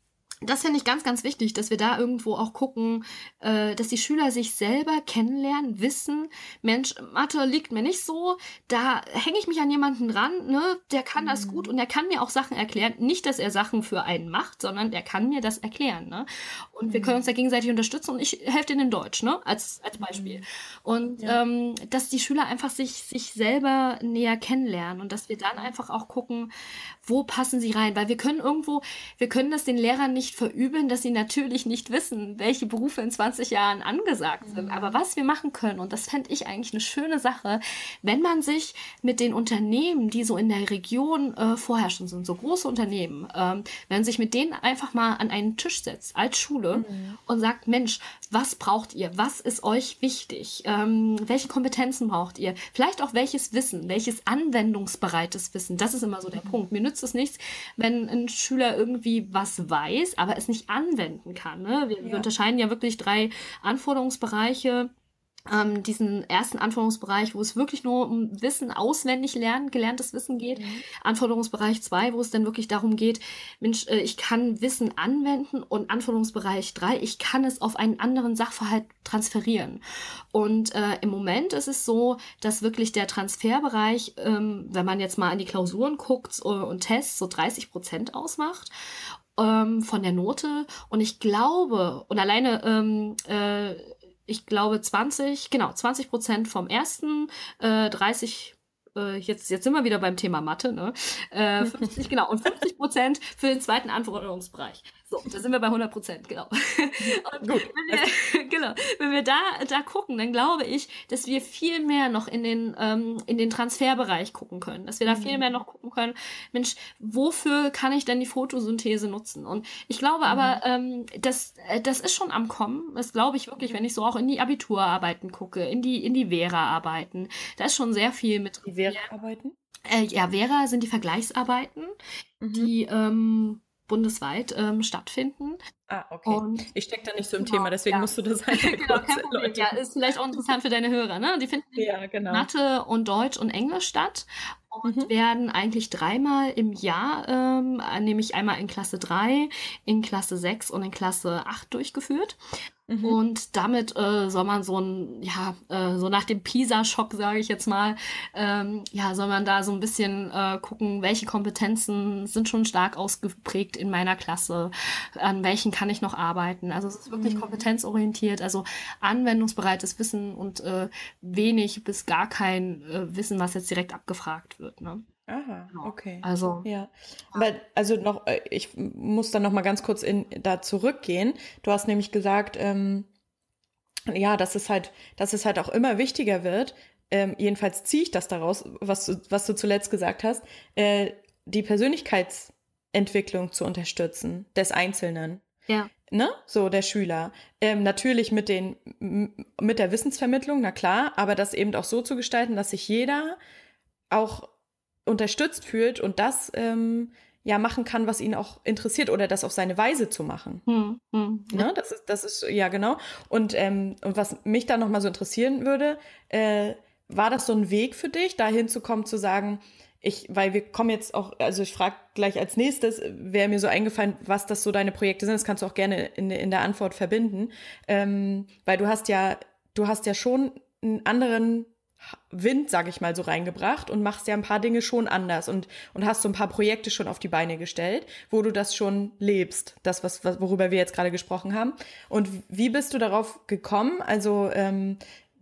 das finde ich ganz, ganz wichtig, dass wir da irgendwo auch gucken, äh, dass die Schüler sich selber kennenlernen, wissen, Mensch, Mathe liegt mir nicht so, da hänge ich mich an jemanden ran, ne, der kann mhm. das gut und der kann mir auch Sachen erklären. Nicht, dass er Sachen für einen macht, sondern der kann mir das erklären, ne. Und mhm. wir können uns da gegenseitig unterstützen und ich helfe denen in Deutsch, ne, als, als Beispiel. Mhm. Und ja. ähm, dass die Schüler einfach sich, sich selber näher kennenlernen und dass wir dann einfach auch gucken, wo passen sie rein, weil wir können irgendwo, wir können das den Lehrern nicht verübeln, dass sie natürlich nicht wissen, welche Berufe in 20 Jahren angesagt sind. Mhm. Aber was wir machen können, und das fände ich eigentlich eine schöne Sache, wenn man sich mit den Unternehmen, die so in der Region äh, vorherrschen sind, so große Unternehmen, ähm, wenn man sich mit denen einfach mal an einen Tisch setzt als Schule mhm. und sagt, Mensch, was braucht ihr? Was ist euch wichtig? Ähm, welche Kompetenzen braucht ihr? Vielleicht auch welches Wissen, welches anwendungsbereites Wissen? Das ist immer so der mhm. Punkt. Mir nützt es nichts, wenn ein Schüler irgendwie was weiß, aber es nicht anwenden kann. Ne? Wir, ja. wir unterscheiden ja wirklich drei Anforderungsbereiche ähm, diesen ersten Anforderungsbereich, wo es wirklich nur um Wissen auswendig lernen, gelerntes Wissen geht. Mhm. Anforderungsbereich zwei, wo es dann wirklich darum geht, Mensch, äh, ich kann Wissen anwenden und Anforderungsbereich drei, ich kann es auf einen anderen Sachverhalt transferieren. Und äh, im Moment ist es so, dass wirklich der Transferbereich, ähm, wenn man jetzt mal an die Klausuren guckt und Tests, so 30 Prozent ausmacht ähm, von der Note. Und ich glaube, und alleine ähm, äh, ich glaube 20, genau, 20 Prozent vom ersten, äh, 30 äh, jetzt, jetzt sind wir wieder beim Thema Mathe, ne? Äh, 50, genau, und 50 Prozent für den zweiten Anforderungsbereich. So, da sind wir bei 100 Prozent, genau. Und Gut. Wenn wir, genau, wenn wir da, da gucken, dann glaube ich, dass wir viel mehr noch in den, ähm, in den Transferbereich gucken können. Dass wir da viel mhm. mehr noch gucken können, Mensch, wofür kann ich denn die Photosynthese nutzen? Und ich glaube mhm. aber, ähm, das, äh, das ist schon am Kommen. Das glaube ich wirklich, wenn ich so auch in die Abiturarbeiten gucke, in die, in die Vera-Arbeiten. Da ist schon sehr viel mit. Die Vera-Arbeiten? Äh, ja, Vera sind die Vergleichsarbeiten, mhm. die ähm, bundesweit ähm, stattfinden. Ah, okay. Und ich stecke da nicht so im genau, Thema, deswegen ja. musst du das halt genau, kein Problem. Ja, ist vielleicht auch interessant für deine Hörer, ne? Die finden ja, genau. Mathe und Deutsch und Englisch statt und mhm. werden eigentlich dreimal im Jahr, ähm, nämlich einmal in Klasse 3, in Klasse 6 und in Klasse 8 durchgeführt. Mhm. Und damit äh, soll man so ein, ja, äh, so nach dem PISA-Schock, sage ich jetzt mal, ähm, ja, soll man da so ein bisschen äh, gucken, welche Kompetenzen sind schon stark ausgeprägt in meiner Klasse, an welchen kann ich noch arbeiten. Also es ist wirklich mhm. kompetenzorientiert, also anwendungsbereites Wissen und äh, wenig bis gar kein äh, Wissen, was jetzt direkt abgefragt wird. Ne? Aha, genau. okay. Also ja, weil also noch, äh, ich muss dann noch mal ganz kurz in da zurückgehen. Du hast nämlich gesagt, ähm, ja, dass es halt, dass es halt auch immer wichtiger wird. Ähm, jedenfalls ziehe ich das daraus, was du, was du zuletzt gesagt hast, äh, die Persönlichkeitsentwicklung zu unterstützen des Einzelnen. Ja. Ne? So der Schüler. Ähm, natürlich mit den mit der Wissensvermittlung, na klar, aber das eben auch so zu gestalten, dass sich jeder auch unterstützt fühlt und das ähm, ja machen kann, was ihn auch interessiert oder das auf seine Weise zu machen. Hm, hm. Ne? Das ist, das ist, ja genau. Und, ähm, und was mich da nochmal so interessieren würde, äh, war das so ein Weg für dich, da hinzukommen, zu sagen, ich, weil wir kommen jetzt auch, also ich frage gleich als nächstes, wäre mir so eingefallen, was das so deine Projekte sind. Das kannst du auch gerne in, in der Antwort verbinden. Ähm, weil du hast ja, du hast ja schon einen anderen Wind, sag ich mal, so reingebracht und machst ja ein paar Dinge schon anders und, und hast so ein paar Projekte schon auf die Beine gestellt, wo du das schon lebst, das, was, was worüber wir jetzt gerade gesprochen haben. Und wie bist du darauf gekommen, also ähm,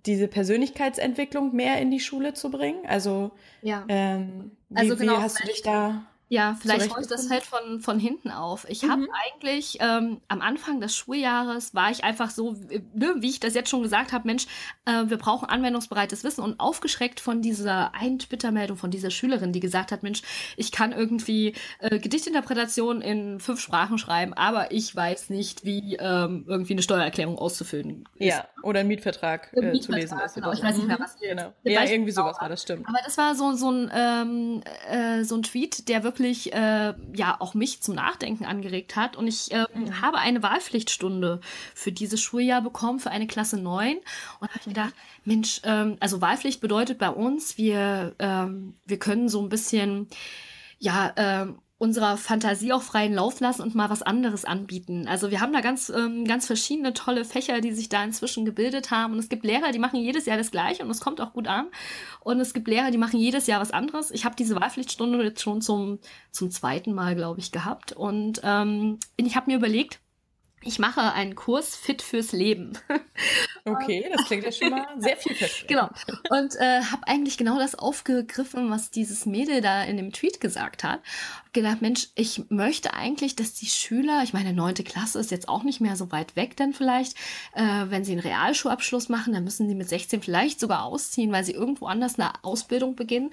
diese Persönlichkeitsentwicklung mehr in die Schule zu bringen? Also, ja. ähm, wie, also genau, wie hast du dich da Ja, vielleicht rollt das halt von, von hinten auf. Ich mhm. habe eigentlich ähm, am Anfang des Schuljahres war ich einfach so, ne, wie ich das jetzt schon gesagt habe, Mensch, äh, wir brauchen anwendungsbereites Wissen und aufgeschreckt von dieser einen Twitter-Meldung von dieser Schülerin, die gesagt hat, Mensch, ich kann irgendwie äh, Gedichtinterpretation in fünf Sprachen schreiben, aber ich weiß nicht, wie ähm, irgendwie eine Steuererklärung auszufüllen ist. Ja, oder einen Mietvertrag, äh, Mietvertrag zu lesen ist. Genau. Ich weiß nicht mehr, was. Genau. Ja, irgendwie sowas war das, stimmt. Aber das war so, so, ein, ähm, äh, so ein Tweet, der wirklich wirklich äh, ja auch mich zum Nachdenken angeregt hat. Und ich äh, mhm. habe eine Wahlpflichtstunde für dieses Schuljahr bekommen, für eine Klasse 9. Und habe ich gedacht, Mensch, ähm, also Wahlpflicht bedeutet bei uns, wir, ähm, wir können so ein bisschen ja, ähm, unserer Fantasie auch freien Lauf lassen und mal was anderes anbieten. Also wir haben da ganz, ähm, ganz verschiedene tolle Fächer, die sich da inzwischen gebildet haben. Und es gibt Lehrer, die machen jedes Jahr das Gleiche und es kommt auch gut an. Und es gibt Lehrer, die machen jedes Jahr was anderes. Ich habe diese Wahlpflichtstunde jetzt schon zum, zum zweiten Mal, glaube ich, gehabt. Und ähm, ich habe mir überlegt, ich mache einen Kurs Fit fürs Leben. Okay, das klingt ja schon mal sehr viel vielversprechend. Genau. Und äh, habe eigentlich genau das aufgegriffen, was dieses Mädel da in dem Tweet gesagt hat gedacht, Mensch, ich möchte eigentlich, dass die Schüler, ich meine, neunte Klasse ist jetzt auch nicht mehr so weit weg, dann vielleicht, äh, wenn sie einen Realschulabschluss machen, dann müssen sie mit 16 vielleicht sogar ausziehen, weil sie irgendwo anders eine Ausbildung beginnen.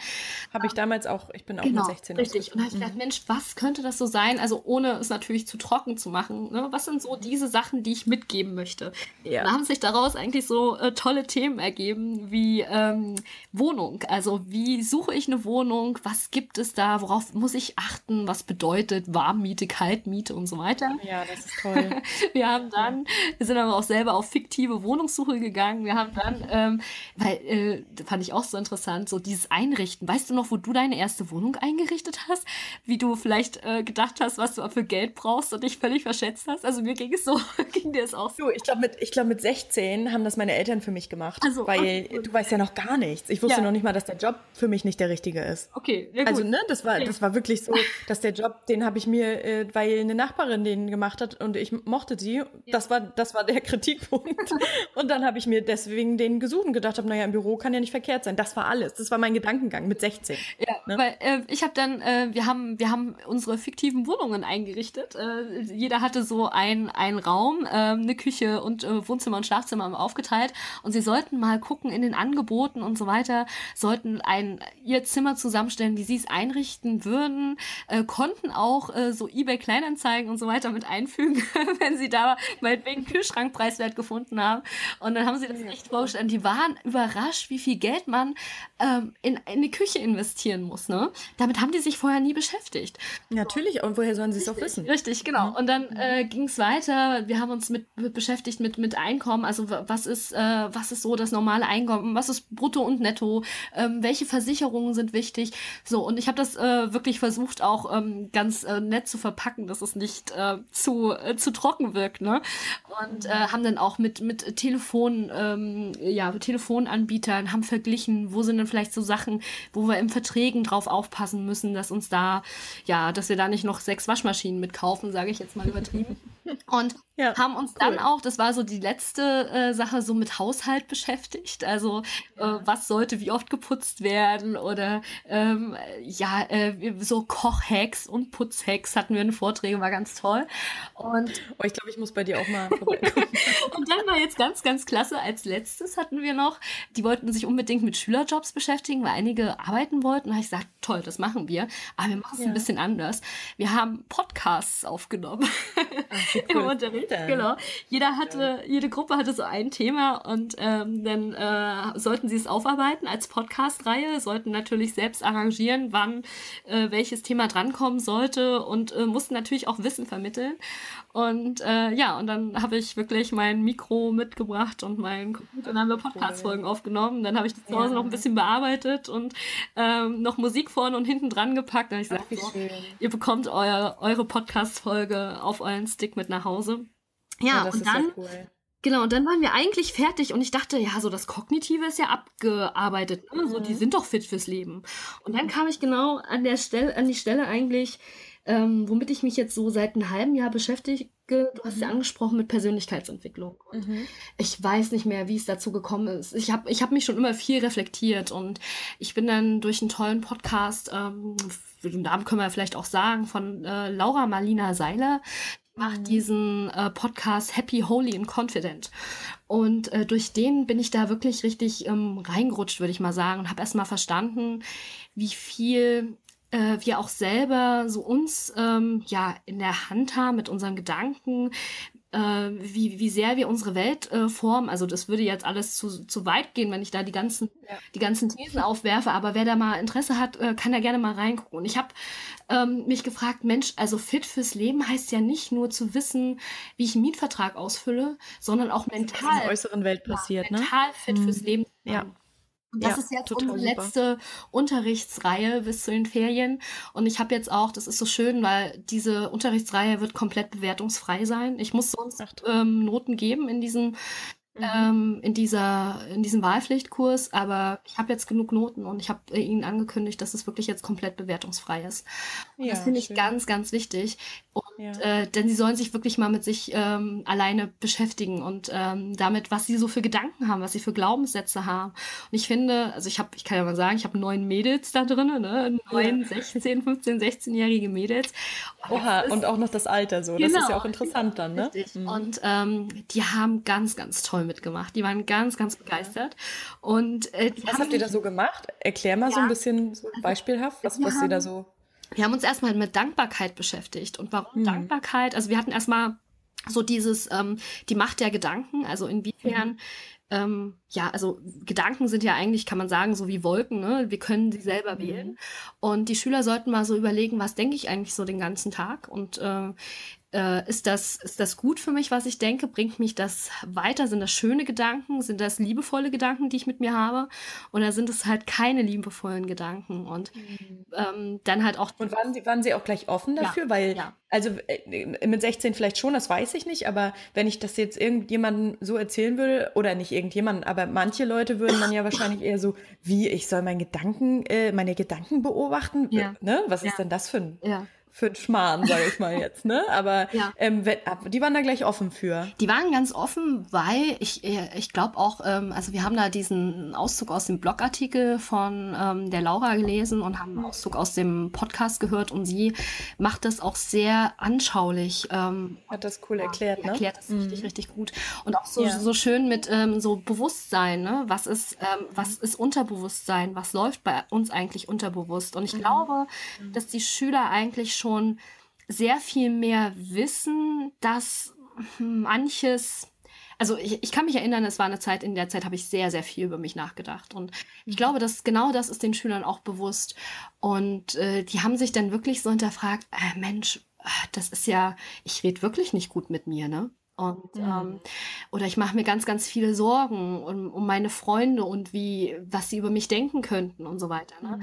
Habe ich damals auch, ich bin auch genau, mit 16. Richtig. Und da habe ich gedacht, mhm. Mensch, was könnte das so sein? Also ohne es natürlich zu trocken zu machen. Ne? Was sind so diese Sachen, die ich mitgeben möchte? Ja. Da haben sich daraus eigentlich so äh, tolle Themen ergeben wie ähm, Wohnung. Also wie suche ich eine Wohnung? Was gibt es da? Worauf muss ich achten? was bedeutet Warmmiete, Kaltmiete und so weiter. Ja, das ist toll. wir haben dann, wir sind aber auch selber auf fiktive Wohnungssuche gegangen. Wir haben dann, ähm, weil, äh, fand ich auch so interessant, so dieses Einrichten. Weißt du noch, wo du deine erste Wohnung eingerichtet hast? Wie du vielleicht äh, gedacht hast, was du für Geld brauchst und dich völlig verschätzt hast? Also mir ging es so, ging dir es auch so. Ich glaube mit, ich mit 16 haben das meine Eltern für mich gemacht. Also, weil okay. du weißt ja noch gar nichts. Ich wusste ja. noch nicht mal, dass der Job für mich nicht der richtige ist. Okay, ja, Also, ne, das war, okay. das war wirklich so, dass der Job, den habe ich mir, äh, weil eine Nachbarin den gemacht hat und ich mochte sie. Ja. Das war, das war der Kritikpunkt. und dann habe ich mir deswegen den gesucht und gedacht habe, naja, im Büro kann ja nicht verkehrt sein. Das war alles. Das war mein Gedankengang mit 16. Ja, ne? weil äh, ich habe dann, äh, wir haben, wir haben unsere fiktiven Wohnungen eingerichtet. Äh, jeder hatte so ein, ein Raum, äh, eine Küche und äh, Wohnzimmer und Schlafzimmer aufgeteilt. Und sie sollten mal gucken in den Angeboten und so weiter, sollten ein ihr Zimmer zusammenstellen, wie sie es einrichten würden, äh, konnten auch äh, so eBay Kleinanzeigen und so weiter mit einfügen, wenn sie da meinetwegen Kühlschrankpreiswert gefunden haben. Und dann haben sie das echt vorgestellt. Die waren überrascht, wie viel Geld man ähm, in, in die Küche investieren muss. Ne? Damit haben die sich vorher nie beschäftigt. Natürlich, und woher sollen sie es auch wissen? Richtig, genau. Mhm. Und dann äh, ging es weiter. Wir haben uns mit, beschäftigt mit, mit Einkommen. Also was ist, äh, was ist so das normale Einkommen? Was ist Brutto und Netto? Ähm, welche Versicherungen sind wichtig? So, und ich habe das äh, wirklich versucht, auch ähm, ganz äh, nett zu verpacken, dass es nicht äh, zu, äh, zu trocken wirkt, ne? Und äh, haben dann auch mit, mit Telefon, ähm, ja, Telefonanbietern, haben verglichen, wo sind denn vielleicht so Sachen, wo wir im Verträgen drauf aufpassen müssen, dass uns da, ja, dass wir da nicht noch sechs Waschmaschinen mitkaufen, sage ich jetzt mal übertrieben. Und ja, haben uns dann auch, das war so die letzte äh, Sache, so mit Haushalt beschäftigt. Also äh, was sollte wie oft geputzt werden oder ähm, ja, äh, so Kochhacks und Putzhacks hatten wir in Vorträgen, war ganz toll. Und oh, ich glaube, ich muss bei dir auch mal vorbeikommen. und dann war jetzt ganz, ganz klasse. Als letztes hatten wir noch, die wollten sich unbedingt mit Schülerjobs beschäftigen, weil einige arbeiten wollten. Da habe ich gesagt, toll, das machen wir. Aber wir machen es ja. ein bisschen anders. Wir haben Podcasts aufgenommen Ach, cool. im Unterricht. Genau. Jeder hatte, jede Gruppe hatte so ein Thema und ähm, dann äh, sollten sie es aufarbeiten als Podcast-Reihe, sollten natürlich selbst arrangieren, wann äh, welches Thema drankommen sollte und äh, mussten natürlich auch Wissen vermitteln. Und äh, ja, und dann habe ich wirklich mein Mikro mitgebracht und mein Computer und haben wir Podcast-Folgen aufgenommen. Dann habe ich das zu Hause ja. noch ein bisschen bearbeitet und ähm, noch Musik vorne und hinten dran gepackt. Dann habe ich gesagt, so, ihr bekommt euer, eure Podcast-Folge auf euren Stick mit nach Hause. Ja, ja und dann. Cool. Genau, und dann waren wir eigentlich fertig und ich dachte, ja, so das Kognitive ist ja abgearbeitet. Ne? So, die mhm. sind doch fit fürs Leben. Und dann kam ich genau an der Stelle, an die Stelle eigentlich, ähm, womit ich mich jetzt so seit einem halben Jahr beschäftige, du hast ja mhm. angesprochen mit Persönlichkeitsentwicklung. Mhm. Ich weiß nicht mehr, wie es dazu gekommen ist. Ich habe ich hab mich schon immer viel reflektiert und ich bin dann durch einen tollen Podcast, ähm, den Namen können wir vielleicht auch sagen, von äh, Laura Marlina Seiler, macht mhm. diesen äh, Podcast Happy, Holy and Confident. Und äh, durch den bin ich da wirklich richtig ähm, reingerutscht, würde ich mal sagen, und habe erstmal verstanden, wie viel äh, wir auch selber so uns ähm, ja in der Hand haben mit unseren Gedanken, wie, wie sehr wir unsere Welt äh, formen. Also das würde jetzt alles zu, zu weit gehen, wenn ich da die ganzen, ja. die ganzen Thesen aufwerfe. Aber wer da mal Interesse hat, äh, kann da gerne mal reingucken. Und ich habe ähm, mich gefragt, Mensch, also fit fürs Leben heißt ja nicht nur zu wissen, wie ich einen Mietvertrag ausfülle, sondern auch mental. Was in der äußeren Welt passiert, ja, mental ne? fit mhm. fürs Leben. Ja. Und das ja, ist jetzt unsere super. letzte Unterrichtsreihe bis zu den Ferien. Und ich habe jetzt auch, das ist so schön, weil diese Unterrichtsreihe wird komplett bewertungsfrei sein. Ich muss sonst ähm, Noten geben in diesem Mhm. Ähm, in dieser in diesem Wahlpflichtkurs, aber ich habe jetzt genug Noten und ich habe äh, ihnen angekündigt, dass es wirklich jetzt komplett bewertungsfrei ist. Ja, das finde ich ganz, ganz wichtig. Und, ja. äh, denn sie sollen sich wirklich mal mit sich ähm, alleine beschäftigen und ähm, damit, was sie so für Gedanken haben, was sie für Glaubenssätze haben. Und ich finde, also ich habe, ich kann ja mal sagen, ich habe neun Mädels da drin, ne? Neun, ja. 16, 15, 16-jährige Mädels. Und Oha, ist, und auch noch das Alter so. Genau, das ist ja genau. auch interessant dann, ne? Richtig. Mhm. Und ähm, die haben ganz, ganz toll mitgemacht. Die waren ganz, ganz begeistert. Und äh, was habt ihr da so gemacht? Erklär mal ja, so ein bisschen so also, beispielhaft, was, was ihr da so. Wir haben uns erstmal mit Dankbarkeit beschäftigt. Und warum mhm. Dankbarkeit? Also wir hatten erstmal so dieses, ähm, die Macht der Gedanken, also inwiefern mhm. ähm, ja, also Gedanken sind ja eigentlich, kann man sagen, so wie Wolken, ne? Wir können sie selber mhm. wählen. Und die Schüler sollten mal so überlegen, was denke ich eigentlich so den ganzen Tag? Und äh, äh, ist, das, ist das gut für mich, was ich denke? Bringt mich das weiter? Sind das schöne Gedanken? Sind das liebevolle Gedanken, die ich mit mir habe? Oder sind es halt keine liebevollen Gedanken? Und mhm. ähm, dann halt auch. Und waren Sie, waren Sie auch gleich offen dafür? Ja, Weil, ja. also äh, mit 16 vielleicht schon, das weiß ich nicht, aber wenn ich das jetzt irgendjemandem so erzählen würde, oder nicht irgendjemanden, aber manche Leute würden dann ja wahrscheinlich eher so, wie ich soll meine Gedanken, äh, meine Gedanken beobachten? Ja. Ne? Was ist denn das für ein. Ja für einen Schmarrn, sage ich mal jetzt, ne? Aber ja. ähm, die waren da gleich offen für. Die waren ganz offen, weil ich, äh, ich glaube auch, ähm, also wir haben da diesen Auszug aus dem Blogartikel von ähm, der Laura gelesen und haben einen Auszug aus dem Podcast gehört und sie macht das auch sehr anschaulich. Ähm, Hat das cool erklärt, ja, ne? Erklärt das mhm. richtig, richtig gut. Und auch so, ja. so schön mit ähm, so Bewusstsein, ne? Was ist, ähm, was ist Unterbewusstsein? Was läuft bei uns eigentlich unterbewusst? Und ich mhm. glaube, dass die Schüler eigentlich schon sehr viel mehr wissen, dass manches also ich, ich, kann mich erinnern, es war eine Zeit, in der Zeit habe ich sehr, sehr viel über mich nachgedacht. Und ich glaube, dass genau das ist den Schülern auch bewusst. Und äh, die haben sich dann wirklich so hinterfragt, äh, Mensch, äh, das ist ja, ich rede wirklich nicht gut mit mir, ne? Und mhm. ähm, oder ich mache mir ganz, ganz viele Sorgen um, um meine Freunde und wie, was sie über mich denken könnten und so weiter. Ne? Mhm.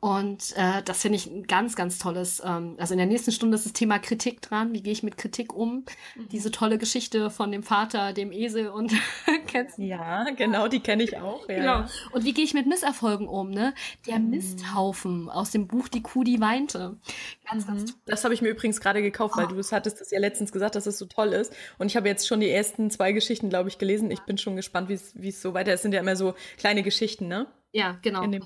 Und äh, das finde ich ein ganz, ganz tolles. Ähm, also in der nächsten Stunde ist das Thema Kritik dran. Wie gehe ich mit Kritik um? Mhm. Diese tolle Geschichte von dem Vater, dem Esel und kennst du? Ja, genau, die kenne ich auch. Ja. Genau. Und wie gehe ich mit Misserfolgen um? Ne? Der mhm. Misthaufen aus dem Buch Die Kuh, die weinte. Ganz, ganz mhm. toll. Das habe ich mir übrigens gerade gekauft, oh. weil du es hattest das ja letztens gesagt, dass es so toll ist. Und ich habe jetzt schon die ersten zwei Geschichten, glaube ich, gelesen. Ich bin schon gespannt, wie es so weiter ist. Es sind ja immer so kleine Geschichten, ne? Ja, genau. Mhm.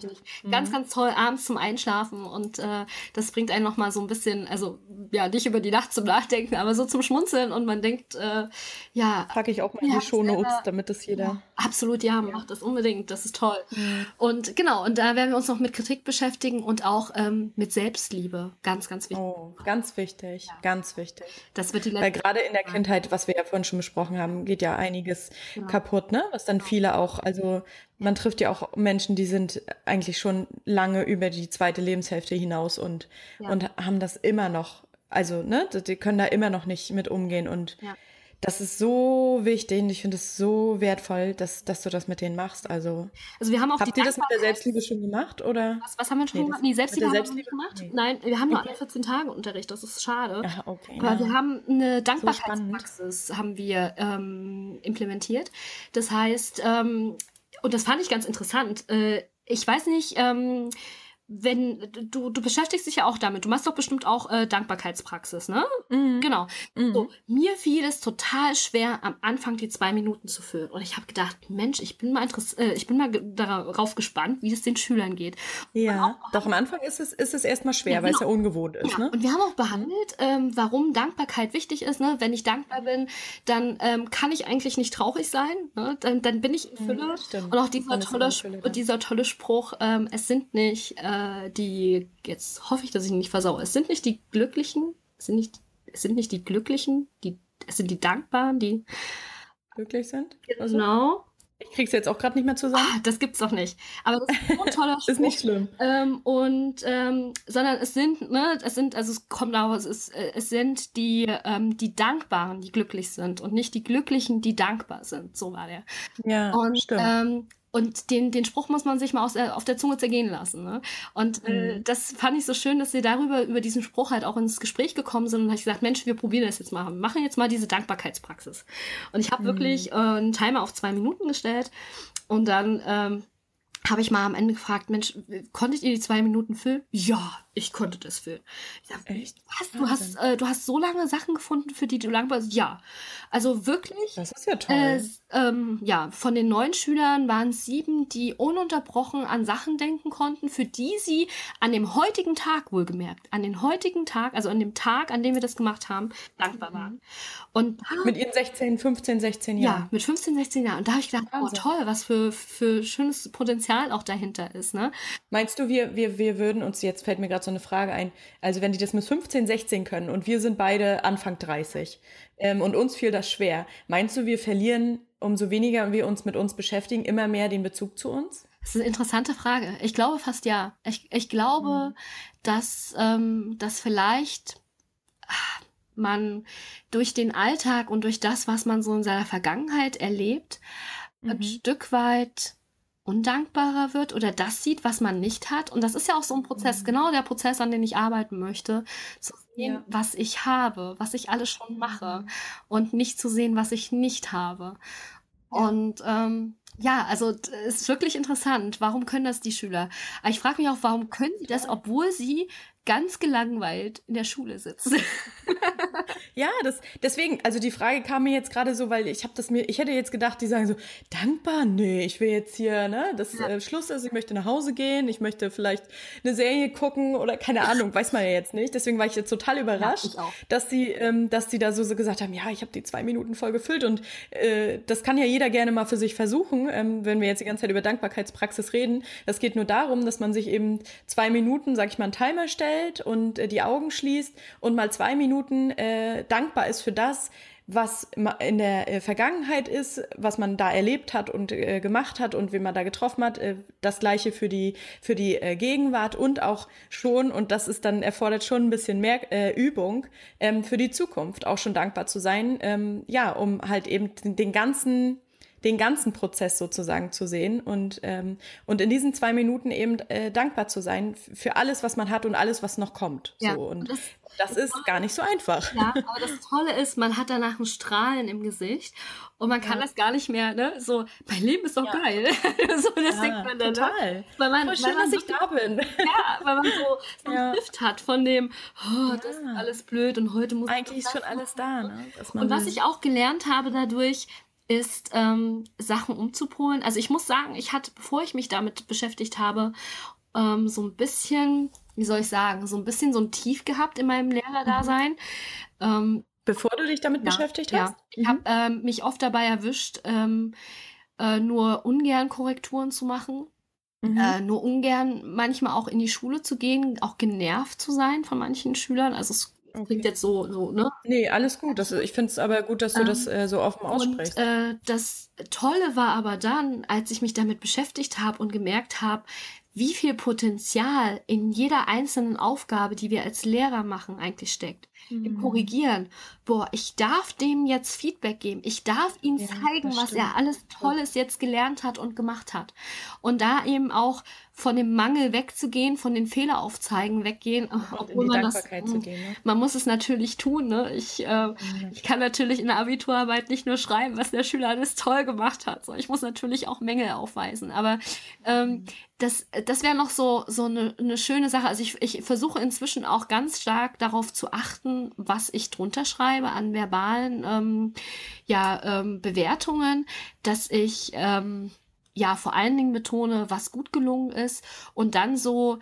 Ganz, ganz toll abends zum Einschlafen und äh, das bringt einen nochmal so ein bisschen, also ja, nicht über die Nacht zum Nachdenken, aber so zum Schmunzeln und man denkt, äh, ja. Packe ich auch mal in die Shownotes, damit das jeder. Ja, absolut, ja, macht das unbedingt, das ist toll. Mhm. Und genau, und da werden wir uns noch mit Kritik beschäftigen und auch ähm, mit Selbstliebe. Ganz, ganz wichtig. Oh, ganz wichtig, ja. ganz wichtig. Das wird die letzte Weil gerade in der Kindheit, was wir ja vorhin schon besprochen haben, geht ja einiges ja. kaputt, ne? Was dann viele auch, also man trifft ja auch Menschen, die sind eigentlich schon lange über die zweite Lebenshälfte hinaus und, ja. und haben das immer noch, also, ne, die können da immer noch nicht mit umgehen und ja. das ist so wichtig und ich finde es so wertvoll, dass, dass du das mit denen machst. Also, also wir haben auch habt ihr das mit der Selbstliebe schon gemacht oder? Was, was haben wir schon nee, gemacht? Nee, Selbstliebe, haben wir nicht gemacht. Nee. Nein, wir haben nur alle 14 Tage Unterricht, das ist schade. Ja, okay, Aber ja. wir haben eine Dankbarkeitspraxis so haben wir ähm, implementiert. Das heißt, ähm, und das fand ich ganz interessant. Äh, ich weiß nicht, ähm, wenn du, du beschäftigst dich ja auch damit, du machst doch bestimmt auch äh, Dankbarkeitspraxis, ne? Mhm. Genau. Mhm. So, mir fiel es total schwer, am Anfang die zwei Minuten zu führen. Und ich habe gedacht, Mensch, ich bin mal interess äh, ich bin mal darauf gespannt, wie es den Schülern geht. Ja, auch, doch am Anfang ist es, ist es erstmal schwer, ja, genau. weil es ja ungewohnt ist. Ja. Ne? Und wir haben auch behandelt, ähm, warum Dankbarkeit wichtig ist. Ne? Wenn ich dankbar bin, dann ähm, kann ich eigentlich nicht traurig sein. Ne? Dann, dann bin ich in Fülle. Ja, und auch dieser tolle, Fülle, dieser tolle Spruch, ähm, es sind nicht äh, äh, die, jetzt hoffe ich, dass ich ihn nicht versau, es sind nicht die Glücklichen, es sind nicht, es sind nicht die Glücklichen, die, es sind die Dankbaren, die glücklich sind. Genau. Also, ich krieg's jetzt auch gerade nicht mehr zusammen. Ah, das gibt's doch nicht. Aber das ist so ein toller Spruch. ist nicht schlimm. Ähm, und ähm, sondern es sind, ne, es sind, also es kommt daraus, es ist, äh, es sind die, ähm, die Dankbaren, die glücklich sind und nicht die Glücklichen, die dankbar sind. So war der. Ja, und, stimmt. Ähm, und den, den Spruch muss man sich mal aus der, auf der Zunge zergehen lassen. Ne? Und äh, mhm. das fand ich so schön, dass sie darüber, über diesen Spruch halt auch ins Gespräch gekommen sind und habe ich gesagt, Mensch, wir probieren das jetzt mal. Wir machen jetzt mal diese Dankbarkeitspraxis. Und ich habe mhm. wirklich äh, einen Timer auf zwei Minuten gestellt und dann ähm, habe ich mal am Ende gefragt, Mensch, konntet ihr die zwei Minuten füllen? Ja, ich konnte das füllen. Ich sag, Echt? Was? Du hast, äh, du hast so lange Sachen gefunden, für die du lang warst? Ja. Also wirklich. Das ist ja toll. Äh, ähm, ja, von den neun Schülern waren es sieben, die ununterbrochen an Sachen denken konnten, für die sie an dem heutigen Tag wohlgemerkt, an den heutigen Tag, also an dem Tag, an dem wir das gemacht haben, dankbar mhm. waren. Und mit ihren 16, 15, 16 Jahren. Ja, mit 15, 16 Jahren. Und da habe ich gedacht, oh, Wahnsinn. oh toll, was für, für schönes Potenzial auch dahinter ist. Ne? Meinst du, wir, wir, wir würden uns, jetzt fällt mir gerade so eine Frage ein, also wenn die das mit 15, 16 können und wir sind beide Anfang 30 ähm, und uns fiel das schwer, meinst du, wir verlieren, umso weniger wir uns mit uns beschäftigen, immer mehr den Bezug zu uns? Das ist eine interessante Frage. Ich glaube fast ja. Ich, ich glaube, mhm. dass, ähm, dass vielleicht ah, man durch den Alltag und durch das, was man so in seiner Vergangenheit erlebt, mhm. ein Stück weit undankbarer wird oder das sieht, was man nicht hat. Und das ist ja auch so ein Prozess, mhm. genau der Prozess, an dem ich arbeiten möchte, zu sehen, ja. was ich habe, was ich alles schon mache mhm. und nicht zu sehen, was ich nicht habe. Ja. Und ähm, ja, also es ist wirklich interessant. Warum können das die Schüler? Aber ich frage mich auch, warum können sie das, obwohl sie ganz gelangweilt in der Schule sitzen. ja, das deswegen, also die Frage kam mir jetzt gerade so, weil ich habe das mir, ich hätte jetzt gedacht, die sagen so dankbar, nee, ich will jetzt hier, ne, das ja. äh, Schluss ist, ich möchte nach Hause gehen, ich möchte vielleicht eine Serie gucken oder keine Ahnung, weiß man ja jetzt nicht. Deswegen war ich jetzt total überrascht, ja, dass sie, ähm, dass sie da so, so gesagt haben, ja, ich habe die zwei Minuten voll gefüllt und äh, das kann ja jeder gerne mal für sich versuchen, ähm, wenn wir jetzt die ganze Zeit über Dankbarkeitspraxis reden. Das geht nur darum, dass man sich eben zwei Minuten, sag ich mal, einen Timer stellt hinstellt und äh, die Augen schließt und mal zwei Minuten äh, dankbar ist für das, was in der äh, Vergangenheit ist, was man da erlebt hat und äh, gemacht hat und wen man da getroffen hat, äh, das gleiche für die für die äh, Gegenwart und auch schon und das ist dann erfordert schon ein bisschen mehr äh, Übung ähm, für die Zukunft, auch schon dankbar zu sein, ähm, ja, um halt eben den ganzen den ganzen Prozess sozusagen zu sehen und, ähm, und in diesen zwei Minuten eben äh, dankbar zu sein für alles, was man hat und alles, was noch kommt. Ja, so. Und das, das ist gar nicht so einfach. Ja, aber das Tolle ist, man hat danach ein Strahlen im Gesicht und man kann ja. das gar nicht mehr, ne? So, mein Leben ist doch ja. geil. so, das denkt man dann. Ne? Total. Weil man, Voll schön, weil man dass ich da bin. Ja, weil man so, so einen Stift hat von dem, oh, das ist alles blöd und heute muss Eigentlich ist schon alles da, ne? und was ich auch gelernt habe dadurch, ist, ähm, Sachen umzupolen. Also ich muss sagen, ich hatte, bevor ich mich damit beschäftigt habe, ähm, so ein bisschen, wie soll ich sagen, so ein bisschen so ein Tief gehabt in meinem Lehrerdasein. Mhm. Ähm, bevor du dich damit ja, beschäftigt hast? Ja. Ich habe ähm, mich oft dabei erwischt, ähm, äh, nur ungern Korrekturen zu machen. Mhm. Äh, nur ungern manchmal auch in die Schule zu gehen, auch genervt zu sein von manchen Schülern. Also es Okay. Klingt jetzt so, so, ne? Nee, alles gut. Das, ich finde es aber gut, dass du ähm, das äh, so offen aussprichst. Und, äh, das Tolle war aber dann, als ich mich damit beschäftigt habe und gemerkt habe, wie viel Potenzial in jeder einzelnen Aufgabe, die wir als Lehrer machen, eigentlich steckt. Mhm. Im Korrigieren. Boah, ich darf dem jetzt Feedback geben. Ich darf ihm ja, zeigen, was er alles Tolles jetzt gelernt hat und gemacht hat. Und da eben auch von dem Mangel wegzugehen, von den Fehleraufzeigen weggehen, obwohl man das, gehen, ne? man muss es natürlich tun. Ne? Ich, äh, mhm. ich kann natürlich in der Abiturarbeit nicht nur schreiben, was der Schüler alles toll gemacht hat. So, ich muss natürlich auch Mängel aufweisen. Aber ähm, mhm. das, das wäre noch so so eine, eine schöne Sache. Also ich, ich versuche inzwischen auch ganz stark darauf zu achten, was ich drunter schreibe an verbalen ähm, ja ähm, Bewertungen, dass ich ähm, ja vor allen Dingen betone, was gut gelungen ist und dann so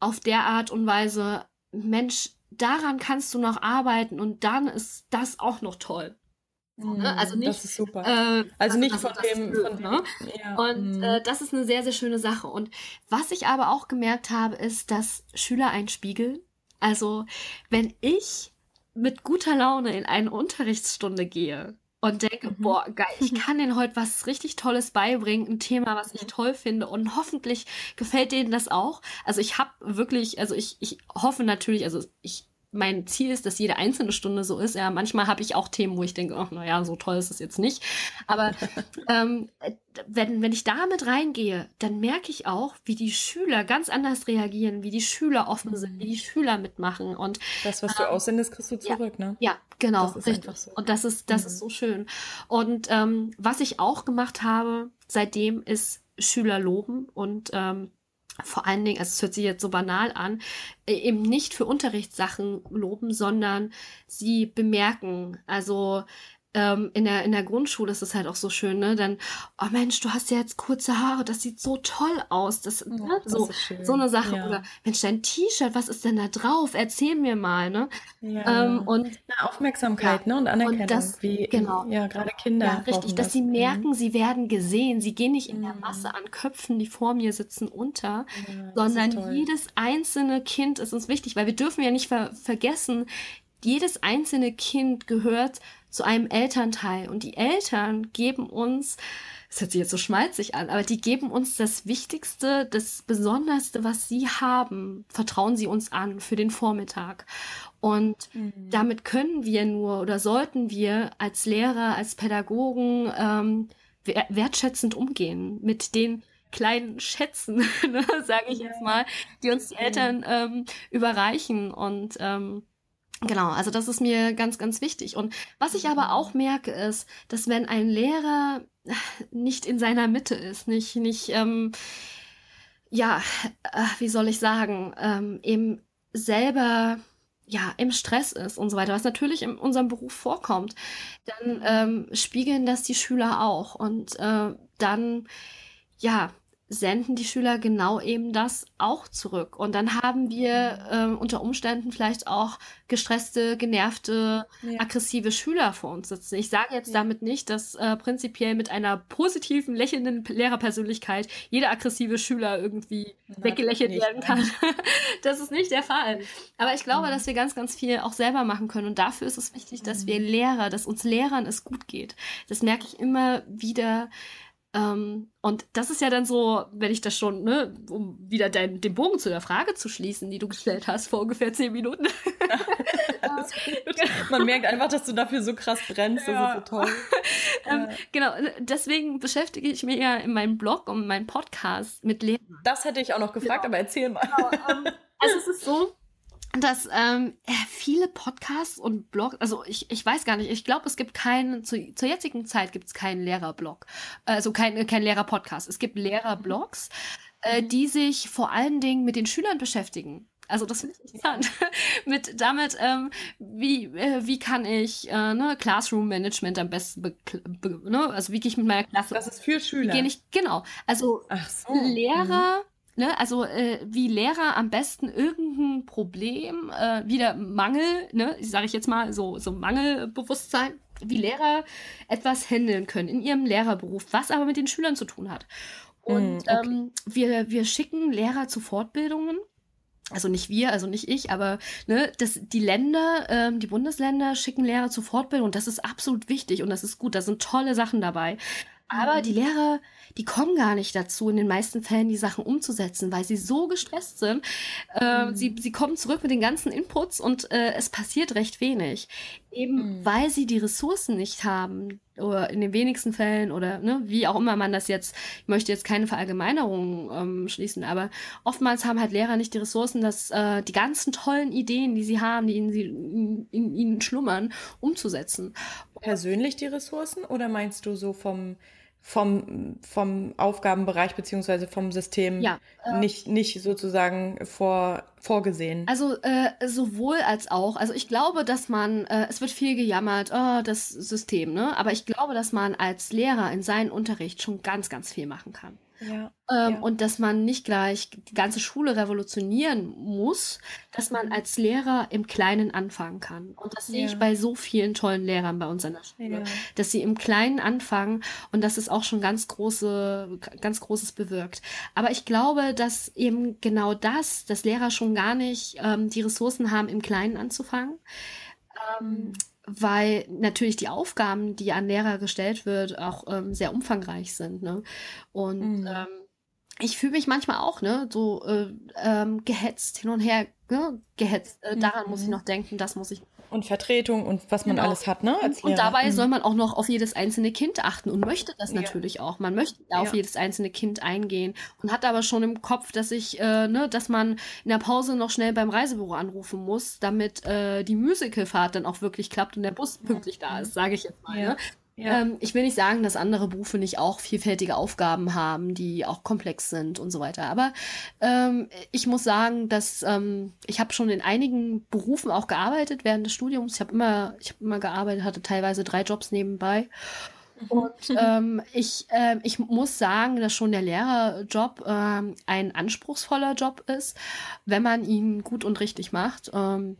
auf der Art und Weise, Mensch, daran kannst du noch arbeiten und dann ist das auch noch toll. Mhm, also nicht, das ist super. Äh, also nicht von dem, blöd, von dem, ne? ja. Und mhm. äh, das ist eine sehr, sehr schöne Sache. Und was ich aber auch gemerkt habe, ist, dass Schüler einspiegeln. Also wenn ich mit guter Laune in eine Unterrichtsstunde gehe und denke, mhm. boah, geil, ich kann denen heute was richtig Tolles beibringen, ein Thema, was ich toll finde und hoffentlich gefällt denen das auch. Also ich habe wirklich, also ich, ich hoffe natürlich, also ich mein Ziel ist, dass jede einzelne Stunde so ist. Ja, manchmal habe ich auch Themen, wo ich denke, ach, naja, so toll ist es jetzt nicht. Aber ähm, wenn, wenn ich da mit reingehe, dann merke ich auch, wie die Schüler ganz anders reagieren, wie die Schüler offen sind, wie die Schüler mitmachen. Und das, was du ähm, aussendest, kriegst du zurück, ja, ne? Ja, genau, richtig. So. Und das ist, das mhm. ist so schön. Und ähm, was ich auch gemacht habe seitdem, ist Schüler loben und ähm, vor allen Dingen, also es hört sich jetzt so banal an, äh, eben nicht für Unterrichtssachen loben, sondern sie bemerken. Also ähm, in, der, in der Grundschule ist es halt auch so schön, ne? Dann, oh Mensch, du hast ja jetzt kurze Haare, das sieht so toll aus. Das, ja, ne? so, so eine Sache. Ja. Oder Mensch, dein T-Shirt, was ist denn da drauf? Erzähl mir mal, ne? Ja. Ähm, und Eine Aufmerksamkeit, ne? Und Anerkennung. Und das, wie, genau. Ja, gerade Kinder. Ja, richtig, dass das. sie merken, mhm. sie werden gesehen. Sie gehen nicht in mhm. der Masse an Köpfen, die vor mir sitzen, unter, sondern jedes einzelne Kind ist uns wichtig, weil wir dürfen ja nicht ver vergessen, jedes einzelne Kind gehört zu einem Elternteil. Und die Eltern geben uns, das hört sich jetzt so schmalzig an, aber die geben uns das Wichtigste, das Besonderste, was sie haben, vertrauen sie uns an für den Vormittag. Und mhm. damit können wir nur oder sollten wir als Lehrer, als Pädagogen ähm, wertschätzend umgehen mit den kleinen Schätzen, ne, sage ich jetzt mal, die uns die Eltern ähm, überreichen. Und ähm, Genau, also das ist mir ganz, ganz wichtig. Und was ich aber auch merke, ist, dass wenn ein Lehrer nicht in seiner Mitte ist, nicht, nicht, ähm, ja, äh, wie soll ich sagen, ähm, eben selber ja, im Stress ist und so weiter, was natürlich in unserem Beruf vorkommt, dann ähm, spiegeln das die Schüler auch. Und äh, dann, ja, senden die Schüler genau eben das auch zurück. Und dann haben wir äh, unter Umständen vielleicht auch gestresste, genervte, ja. aggressive Schüler vor uns sitzen. Ich sage jetzt ja. damit nicht, dass äh, prinzipiell mit einer positiven, lächelnden Lehrerpersönlichkeit jeder aggressive Schüler irgendwie Nein, weggelächelt nicht, werden kann. das ist nicht der Fall. Aber ich glaube, mhm. dass wir ganz, ganz viel auch selber machen können. Und dafür ist es wichtig, dass mhm. wir Lehrer, dass uns Lehrern es gut geht. Das merke ich immer wieder ähm, und das ist ja dann so, wenn ich das schon, ne, um wieder dein, den Bogen zu der Frage zu schließen, die du gestellt hast vor ungefähr zehn Minuten. Man merkt einfach, dass du dafür so krass brennst, ja. das ist so toll. ähm, genau, deswegen beschäftige ich mich ja in meinem Blog und meinem Podcast mit Lehrern. Das hätte ich auch noch gefragt, genau. aber erzähl mal. Genau, ähm, also es ist so, dass ähm, äh, viele Podcasts und Blogs, also ich, ich weiß gar nicht, ich glaube, es gibt keinen, zu, zur jetzigen Zeit gibt es keinen Lehrerblog, also kein, kein Lehrerpodcast. Es gibt Lehrerblogs, äh, die sich vor allen Dingen mit den Schülern beschäftigen. Also das finde ich interessant. mit damit, ähm, wie, äh, wie kann ich äh, ne, Classroom Management am besten, be, be, ne, also wie gehe ich mit meiner Klasse. Das ist für Schüler. Gehe ich, genau. Also so. Lehrer. Ne, also äh, wie Lehrer am besten irgendein Problem, äh, wieder Mangel, ne, sage ich jetzt mal so, so Mangelbewusstsein, wie Lehrer etwas handeln können in ihrem Lehrerberuf, was aber mit den Schülern zu tun hat. Und mm, okay. ähm, wir, wir schicken Lehrer zu Fortbildungen. Also nicht wir, also nicht ich, aber ne, das, die Länder, ähm, die Bundesländer schicken Lehrer zu Fortbildung und das ist absolut wichtig und das ist gut, da sind tolle Sachen dabei. Aber mhm. die Lehrer, die kommen gar nicht dazu, in den meisten Fällen die Sachen umzusetzen, weil sie so gestresst sind. Äh, mhm. sie, sie kommen zurück mit den ganzen Inputs und äh, es passiert recht wenig. Eben mhm. weil sie die Ressourcen nicht haben, oder in den wenigsten Fällen oder ne, wie auch immer man das jetzt, ich möchte jetzt keine Verallgemeinerung ähm, schließen, aber oftmals haben halt Lehrer nicht die Ressourcen, dass äh, die ganzen tollen Ideen, die sie haben, die in, sie, in, in ihnen schlummern, umzusetzen. Persönlich die Ressourcen oder meinst du so vom vom, vom Aufgabenbereich beziehungsweise vom System ja, äh, nicht, nicht sozusagen vor, vorgesehen. Also äh, sowohl als auch. Also ich glaube, dass man, äh, es wird viel gejammert, oh, das System, ne? Aber ich glaube, dass man als Lehrer in seinem Unterricht schon ganz, ganz viel machen kann. Ja, ähm, ja. Und dass man nicht gleich die ganze Schule revolutionieren muss, dass man mhm. als Lehrer im Kleinen anfangen kann. Und das sehe ich bei so vielen tollen Lehrern bei uns an der Schule, dass sie im Kleinen anfangen und das ist auch schon ganz große, ganz großes bewirkt. Aber ich glaube, dass eben genau das, dass Lehrer schon gar nicht ähm, die Ressourcen haben, im Kleinen anzufangen. Ähm, mhm weil natürlich die Aufgaben, die an Lehrer gestellt wird, auch ähm, sehr umfangreich sind. Ne? Und mhm. ähm, ich fühle mich manchmal auch, ne, so äh, ähm, gehetzt hin und her, ne, gehetzt. Äh, daran mhm. muss ich mhm. noch denken, das muss ich und Vertretung und was man genau. alles hat, ne? Als und dabei mhm. soll man auch noch auf jedes einzelne Kind achten und möchte das ja. natürlich auch. Man möchte ja. auf jedes einzelne Kind eingehen und hat aber schon im Kopf, dass ich, äh, ne, dass man in der Pause noch schnell beim Reisebüro anrufen muss, damit äh, die Musicalfahrt dann auch wirklich klappt und der Bus pünktlich da ist, sage ich jetzt mal. Ne? Ja. Ähm, ich will nicht sagen, dass andere Berufe nicht auch vielfältige Aufgaben haben, die auch komplex sind und so weiter. Aber ähm, ich muss sagen, dass ähm, ich habe schon in einigen Berufen auch gearbeitet während des Studiums. Ich habe immer, ich habe immer gearbeitet, hatte teilweise drei Jobs nebenbei. Und ähm, ich, äh, ich muss sagen, dass schon der Lehrerjob ähm, ein anspruchsvoller Job ist, wenn man ihn gut und richtig macht. Ähm,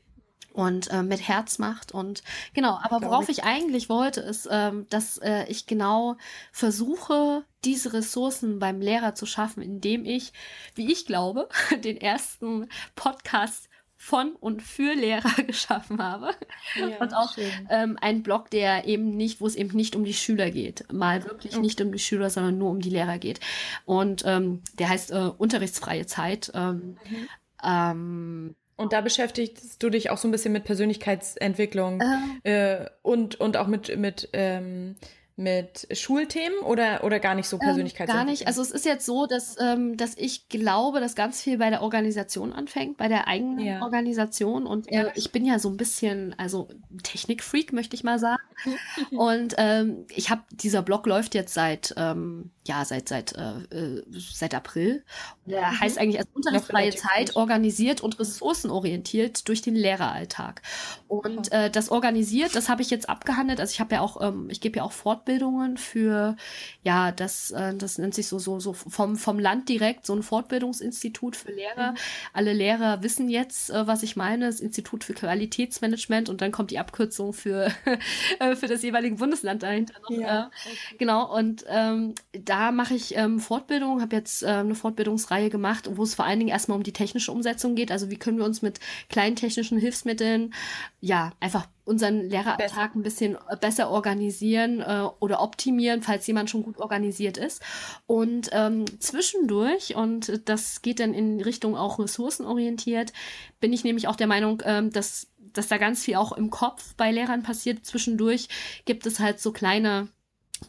und äh, mit Herz macht und genau, aber worauf ich eigentlich wollte, ist, ähm, dass äh, ich genau versuche, diese Ressourcen beim Lehrer zu schaffen, indem ich, wie ich glaube, den ersten Podcast von und für Lehrer geschaffen habe. Ja, und auch ähm, ein Blog, der eben nicht, wo es eben nicht um die Schüler geht. Mal wirklich nicht um die Schüler, sondern nur um die Lehrer geht. Und ähm, der heißt äh, Unterrichtsfreie Zeit. Ähm, mhm. ähm, und da beschäftigst du dich auch so ein bisschen mit Persönlichkeitsentwicklung äh. Äh, und, und auch mit, mit ähm, mit Schulthemen oder, oder gar nicht so Persönlichkeitsentwicklung? Ähm, gar nicht. Also es ist jetzt so, dass, ähm, dass ich glaube, dass ganz viel bei der Organisation anfängt, bei der eigenen ja. Organisation. Und äh, ich bin ja so ein bisschen, also Technikfreak, möchte ich mal sagen. und ähm, ich habe, dieser Blog läuft jetzt seit, ähm, ja, seit, seit, äh, äh seit April. Der mhm. heißt eigentlich als unterrichtsfreie Zeit gut. organisiert und ressourcenorientiert durch den Lehreralltag. Und äh, das organisiert, das habe ich jetzt abgehandelt. Also ich habe ja auch, ähm, ich gebe ja auch Fort Fortbildungen für, ja, das, äh, das nennt sich so, so, so vom, vom Land direkt, so ein Fortbildungsinstitut für Lehrer. Mhm. Alle Lehrer wissen jetzt, äh, was ich meine, das Institut für Qualitätsmanagement und dann kommt die Abkürzung für, äh, für das jeweilige Bundesland dahinter noch. Ja, okay. Genau, und ähm, da mache ich ähm, Fortbildung, habe jetzt ähm, eine Fortbildungsreihe gemacht, wo es vor allen Dingen erstmal um die technische Umsetzung geht. Also wie können wir uns mit kleinen technischen Hilfsmitteln ja einfach unseren Lehreralltag ein bisschen besser organisieren äh, oder optimieren, falls jemand schon gut organisiert ist. Und ähm, zwischendurch, und das geht dann in Richtung auch ressourcenorientiert, bin ich nämlich auch der Meinung, ähm, dass, dass da ganz viel auch im Kopf bei Lehrern passiert. Zwischendurch gibt es halt so kleine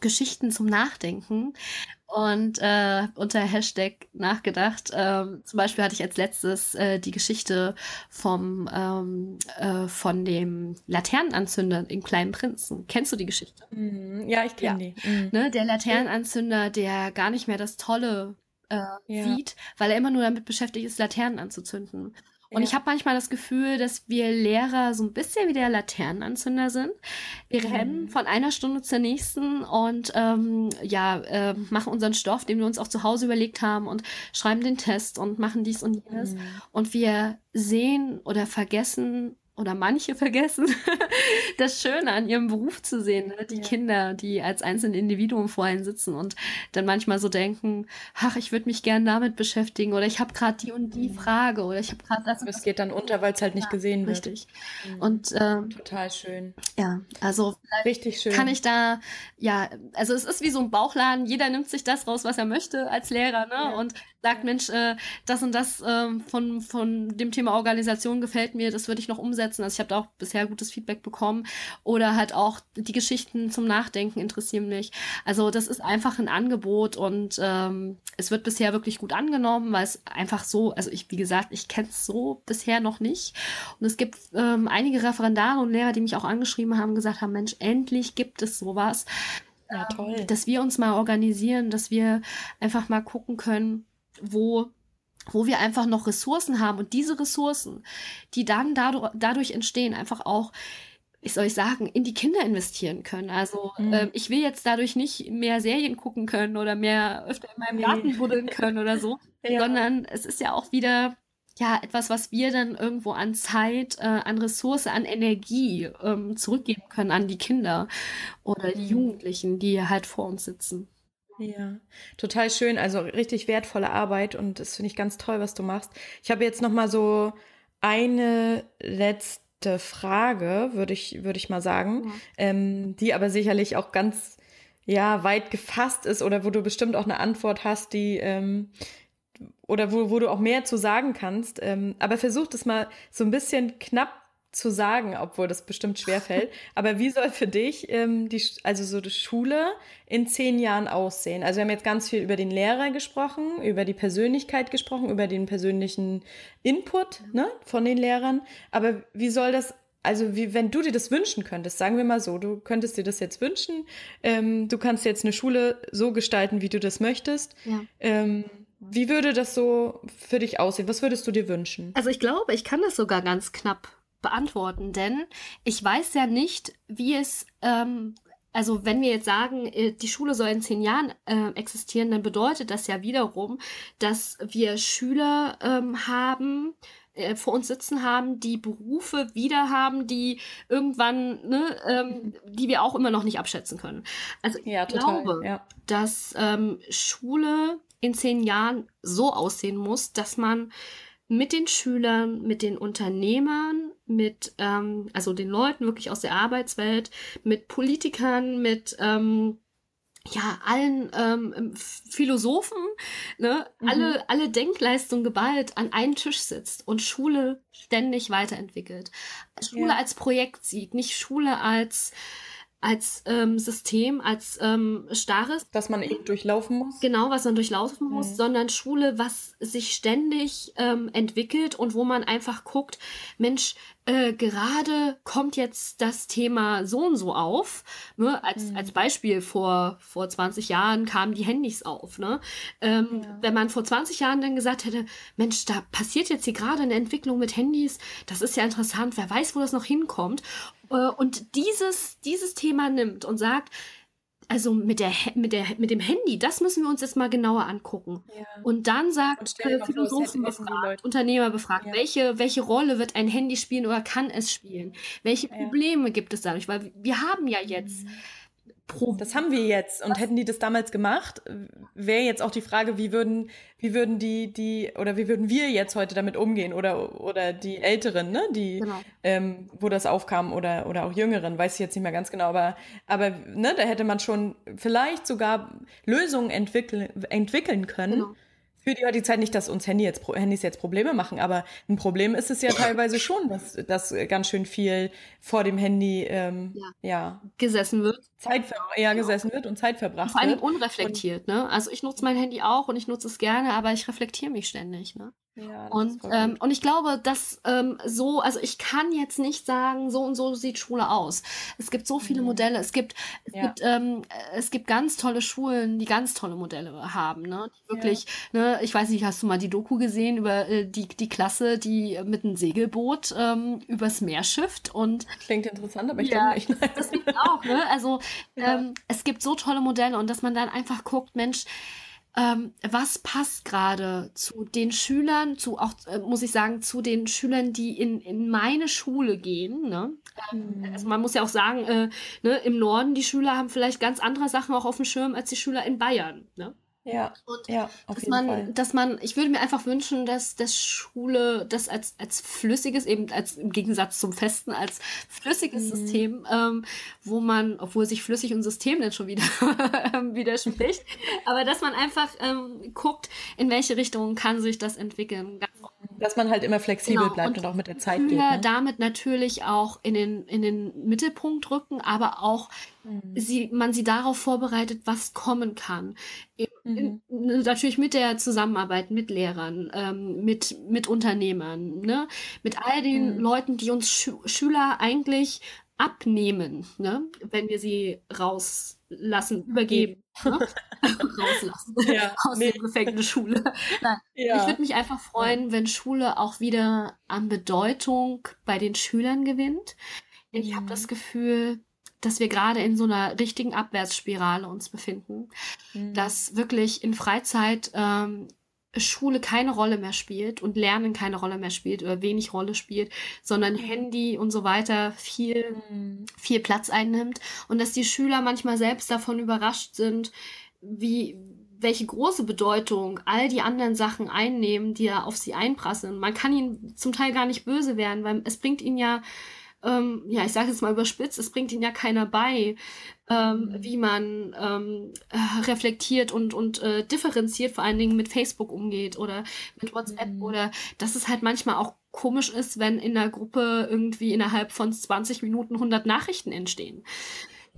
Geschichten zum Nachdenken und äh, unter Hashtag nachgedacht. Ähm, zum Beispiel hatte ich als letztes äh, die Geschichte vom ähm, äh, von dem Laternenanzünder im Kleinen Prinzen. Kennst du die Geschichte? Mm, ja, ich kenne ja. die. Mm. Ne, der Laternenanzünder, der gar nicht mehr das Tolle äh, ja. sieht, weil er immer nur damit beschäftigt ist, Laternen anzuzünden. Und ja. ich habe manchmal das Gefühl, dass wir Lehrer so ein bisschen wie der Laternenanzünder sind. Wir mhm. rennen von einer Stunde zur nächsten und ähm, ja, äh, machen unseren Stoff, den wir uns auch zu Hause überlegt haben und schreiben den Test und machen dies und jenes. Mhm. Und wir sehen oder vergessen oder manche vergessen, das Schöne an ihrem Beruf zu sehen. Ne? Die ja. Kinder, die als einzelne Individuen vor ihnen sitzen und dann manchmal so denken, ach, ich würde mich gern damit beschäftigen oder ich habe gerade die und die mhm. Frage oder ich habe gerade das. Es geht dann unter, weil es halt nicht ja, gesehen wird. Richtig. Mhm. Und ähm, total schön. Ja, also richtig schön. Kann ich da, ja, also es ist wie so ein Bauchladen. Jeder nimmt sich das raus, was er möchte als Lehrer, ne? Ja. Und sagt, Mensch, äh, das und das äh, von, von dem Thema Organisation gefällt mir, das würde ich noch umsetzen. Also ich habe da auch bisher gutes Feedback bekommen. Oder halt auch die Geschichten zum Nachdenken interessieren mich. Also das ist einfach ein Angebot und ähm, es wird bisher wirklich gut angenommen, weil es einfach so, also ich, wie gesagt, ich kenne es so bisher noch nicht. Und es gibt ähm, einige Referendare und Lehrer, die mich auch angeschrieben haben, gesagt haben, Mensch, endlich gibt es sowas. Ja, toll. Dass wir uns mal organisieren, dass wir einfach mal gucken können, wo wo wir einfach noch Ressourcen haben und diese Ressourcen, die dann dadurch, dadurch entstehen, einfach auch wie soll ich sagen, in die Kinder investieren können. Also mhm. äh, ich will jetzt dadurch nicht mehr Serien gucken können oder mehr öfter in meinem Garten buddeln können oder so, ja. sondern es ist ja auch wieder ja etwas, was wir dann irgendwo an Zeit, äh, an Ressource, an Energie ähm, zurückgeben können an die Kinder oder die mhm. Jugendlichen, die halt vor uns sitzen. Ja, total schön. Also richtig wertvolle Arbeit und das finde ich ganz toll, was du machst. Ich habe jetzt noch mal so eine letzte Frage, würde ich, würde ich mal sagen, ja. ähm, die aber sicherlich auch ganz ja weit gefasst ist oder wo du bestimmt auch eine Antwort hast, die ähm, oder wo, wo du auch mehr zu sagen kannst. Ähm, aber versuch das mal so ein bisschen knapp zu sagen, obwohl das bestimmt schwer fällt. Aber wie soll für dich ähm, die, also so die Schule in zehn Jahren aussehen? Also wir haben jetzt ganz viel über den Lehrer gesprochen, über die Persönlichkeit gesprochen, über den persönlichen Input ne, von den Lehrern. Aber wie soll das also wie wenn du dir das wünschen könntest, sagen wir mal so, du könntest dir das jetzt wünschen, ähm, du kannst jetzt eine Schule so gestalten, wie du das möchtest. Ja. Ähm, wie würde das so für dich aussehen? Was würdest du dir wünschen? Also ich glaube, ich kann das sogar ganz knapp beantworten, denn ich weiß ja nicht, wie es, ähm, also wenn wir jetzt sagen, äh, die Schule soll in zehn Jahren äh, existieren, dann bedeutet das ja wiederum, dass wir Schüler ähm, haben, äh, vor uns sitzen haben, die Berufe wieder haben, die irgendwann, ne, ähm, die wir auch immer noch nicht abschätzen können. Also ich ja, total, glaube, ja. dass ähm, Schule in zehn Jahren so aussehen muss, dass man mit den Schülern, mit den Unternehmern, mit ähm, also den Leuten wirklich aus der Arbeitswelt, mit Politikern, mit ähm, ja, allen ähm, Philosophen, ne, mhm. alle, alle Denkleistungen geballt an einen Tisch sitzt und Schule ständig weiterentwickelt. Schule ja. als Projekt sieht, nicht Schule als als ähm, System, als ähm, starres. Das man eben durchlaufen muss. Genau, was man durchlaufen muss, mhm. sondern Schule, was sich ständig ähm, entwickelt und wo man einfach guckt, Mensch, äh, gerade kommt jetzt das Thema so und so auf. Ne? Als, mhm. als Beispiel vor, vor 20 Jahren kamen die Handys auf. Ne? Ähm, ja. Wenn man vor 20 Jahren dann gesagt hätte, Mensch, da passiert jetzt hier gerade eine Entwicklung mit Handys, das ist ja interessant, wer weiß, wo das noch hinkommt. Äh, und dieses, dieses Thema nimmt und sagt, also mit der mit der mit dem Handy, das müssen wir uns jetzt mal genauer angucken. Ja. Und dann sagt und Philosophen befragt, Unternehmer befragt, ja. welche welche Rolle wird ein Handy spielen oder kann es spielen? Welche Probleme ja. gibt es dadurch? Weil wir haben ja jetzt mhm pro. Das haben wir jetzt. Und hätten die das damals gemacht, wäre jetzt auch die Frage, wie würden, wie würden die, die, oder wie würden wir jetzt heute damit umgehen? Oder, oder die Älteren, ne, die, genau. ähm, wo das aufkam, oder, oder auch Jüngeren, weiß ich jetzt nicht mehr ganz genau, aber, aber, ne, da hätte man schon vielleicht sogar Lösungen entwickeln, entwickeln können. Genau für die heutige Zeit nicht, dass uns Handy jetzt, Handys jetzt Probleme machen, aber ein Problem ist es ja teilweise schon, dass, dass ganz schön viel vor dem Handy ähm, ja. ja. gesessen wird. Zeit ja, gesessen wird und Zeit verbracht Vor allem wird. unreflektiert, ne? Also ich nutze mein Handy auch und ich nutze es gerne, aber ich reflektiere mich ständig, ne? Ja, und, ähm, und ich glaube, dass ähm, so, also ich kann jetzt nicht sagen, so und so sieht Schule aus. Es gibt so viele mhm. Modelle. Es gibt, es, ja. gibt, ähm, es gibt ganz tolle Schulen, die ganz tolle Modelle haben. Ne? Die wirklich, ja. ne, ich weiß nicht, hast du mal die Doku gesehen über äh, die, die Klasse, die mit einem Segelboot ähm, übers Meer schifft und klingt interessant, aber ich ja, denke nicht. das, das auch, ne? Also ja. ähm, es gibt so tolle Modelle und dass man dann einfach guckt, Mensch, ähm, was passt gerade zu den Schülern, zu auch, äh, muss ich sagen, zu den Schülern, die in, in meine Schule gehen. Ne? Mhm. Also man muss ja auch sagen, äh, ne, im Norden, die Schüler haben vielleicht ganz andere Sachen auch auf dem Schirm als die Schüler in Bayern. Ne? Ja, und ja, auf dass jeden man, Fall. dass man, ich würde mir einfach wünschen, dass das Schule das als, als flüssiges, eben als im Gegensatz zum Festen, als flüssiges Mhm. System, ähm, wo man, obwohl sich flüssig und System dann schon wieder ähm, widerspricht, aber dass man einfach ähm, guckt, in welche Richtung kann sich das entwickeln. Ganz Dass man halt immer flexibel Genau, bleibt und und, auch mit der Zeit geht. Schüler Ne? damit natürlich auch in den, in den Mittelpunkt rücken, aber auch Mhm. sie, man sie darauf vorbereitet, was kommen kann. Mhm. in, natürlich mit der Zusammenarbeit mit Lehrern, ähm, mit, mit Unternehmern, ne? mit all den Mhm. Leuten, die uns Schü Schüler eigentlich abnehmen, ne? wenn wir sie rauslassen, übergeben. Ne? Rauslassen. Ja, Aus nee. der Gefängnisschule. Nein, ich Ja. würde mich einfach freuen, wenn Schule auch wieder an Bedeutung bei den Schülern gewinnt. Ich habe Mhm. das Gefühl, dass wir gerade in so einer richtigen Abwärtsspirale uns befinden, Mhm. dass wirklich in Freizeit ähm, Schule keine Rolle mehr spielt und Lernen keine Rolle mehr spielt oder wenig Rolle spielt, sondern Handy und so weiter viel Mhm. viel Platz einnimmt und dass die Schüler manchmal selbst davon überrascht sind, wie welche große Bedeutung all die anderen Sachen einnehmen, die ja auf sie einprasseln. Man kann ihnen zum Teil gar nicht böse werden, weil es bringt ihnen ja, ähm, ja, ich sage jetzt mal überspitzt, es bringt ihnen ja keiner bei, ähm, wie man ähm, äh, reflektiert und, und äh, differenziert vor allen Dingen mit Facebook umgeht oder mit WhatsApp Mhm. oder dass es halt manchmal auch komisch ist, wenn in der Gruppe irgendwie innerhalb von 20 Minuten 100 Nachrichten entstehen.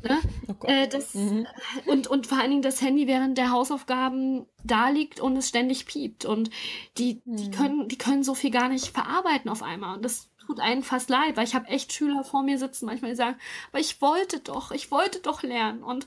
Ne? Oh. Äh, das, Mhm. und, und vor allen Dingen das Handy während der Hausaufgaben da liegt und es ständig piept. Und die, die, Mhm. können, die können so viel gar nicht verarbeiten auf einmal. Und das tut einen fast leid, weil ich habe echt Schüler vor mir sitzen, manchmal die sagen, aber ich wollte doch, ich wollte doch lernen. Und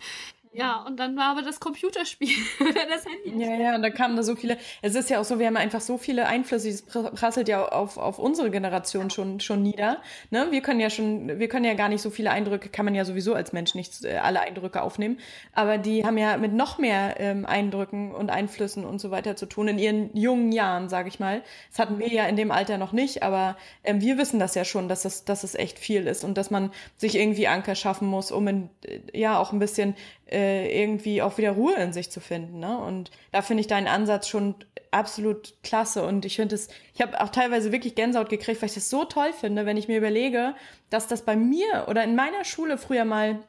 ja, und dann war aber das Computerspiel oder das Handy. Ja, ja, und da kamen da so viele. Es ist ja auch so, wir haben einfach so viele Einflüsse, es pr- prasselt ja auf, auf unsere Generation schon, schon nieder. Ne? Wir können ja schon, wir können ja gar nicht so viele Eindrücke, kann man ja sowieso als Mensch nicht äh, alle Eindrücke aufnehmen. Aber die haben ja mit noch mehr ähm, Eindrücken und Einflüssen und so weiter zu tun in ihren jungen Jahren, sage ich mal. Das hatten wir ja in dem Alter noch nicht, aber ähm, wir wissen das ja schon, dass es, dass es echt viel ist und dass man sich irgendwie Anker schaffen muss, um in, äh, ja auch ein bisschen äh, irgendwie auch wieder Ruhe in sich zu finden. Ne? Und da finde ich deinen Ansatz schon absolut klasse. Und ich finde es, ich habe auch teilweise wirklich Gänsehaut gekriegt, weil ich das so toll finde, wenn ich mir überlege, dass das bei mir oder in meiner Schule früher mal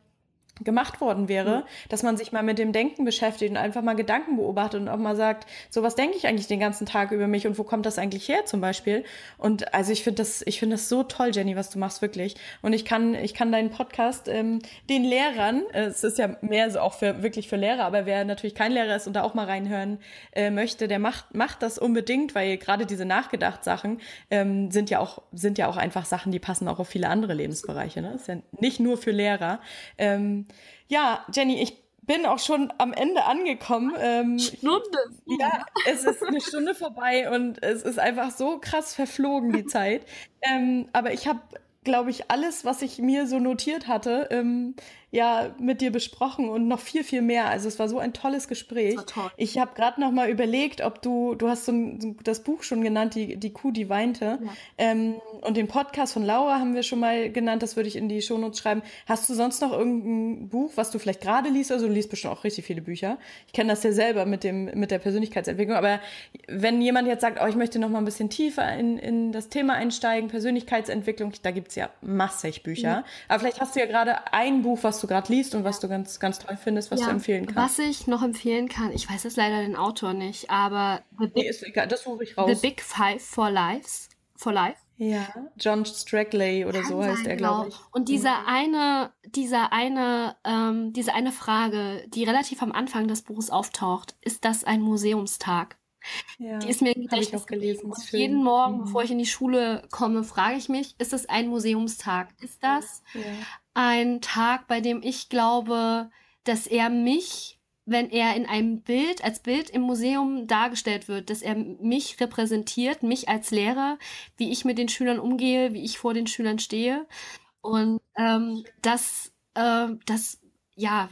gemacht worden wäre, dass man sich mal mit dem Denken beschäftigt und einfach mal Gedanken beobachtet und auch mal sagt, so was denke ich eigentlich den ganzen Tag über mich und wo kommt das eigentlich her zum Beispiel? Und also ich finde das, ich finde das so toll, Jenny, was du machst wirklich. Und ich kann, ich kann deinen Podcast ähm, den Lehrern, äh, es ist ja mehr so auch für wirklich für Lehrer, aber wer natürlich kein Lehrer ist und da auch mal reinhören äh, möchte, der macht macht das unbedingt, weil gerade diese nachgedacht Sachen ähm, sind ja auch sind ja auch einfach Sachen, die passen auch auf viele andere Lebensbereiche. Ne? Ist ja nicht nur für Lehrer. Ähm, ja, Jenny, ich bin auch schon am Ende angekommen. Ähm, Stunde. ja, es ist eine Stunde vorbei und es ist einfach so krass verflogen, die Zeit. Ähm, aber ich habe, glaube ich, alles, was ich mir so notiert hatte, ähm, ja, mit dir besprochen und noch viel, viel mehr. Also es war so ein tolles Gespräch. Toll. Ich habe gerade noch mal überlegt, ob du, du hast so ein, das Buch schon genannt, die, die Kuh, die weinte. Ja. Ähm, und den Podcast von Laura haben wir schon mal genannt, das würde ich in die Shownotes schreiben. Hast du sonst noch irgendein Buch, was du vielleicht gerade liest? Also du liest bestimmt auch richtig viele Bücher. Ich kenne das ja selber mit dem mit der Persönlichkeitsentwicklung. Aber wenn jemand jetzt sagt, oh, ich möchte noch mal ein bisschen tiefer in, in das Thema einsteigen, Persönlichkeitsentwicklung, da gibt's ja massig Bücher. Aber vielleicht hast du ja gerade ein Buch, was du gerade liest und was du ganz, ganz toll findest, was du empfehlen kannst. Was ich noch empfehlen kann, ich weiß jetzt leider den Autor nicht, aber The Big, Nee, ist egal, das suche ich The raus. Big Five for Lives. For Life. Ja, John Strackley oder so heißt er, glaube ich. Und dieser eine, dieser eine, ähm, diese eine Frage, die relativ am Anfang des Buches auftaucht, ist das ein Museumstag? Ja, Die ist mir im Gedächtnis auch gelesen. Und jeden Morgen, Mhm. bevor ich in die Schule komme, frage ich mich, ist das ein Museumstag? Ist das Ja. ein Tag, bei dem ich glaube, dass er mich, wenn er in einem Bild, als Bild im Museum dargestellt wird, dass er mich repräsentiert, mich als Lehrer, wie ich mit den Schülern umgehe, wie ich vor den Schülern stehe. Und ähm, das, äh, das, ja,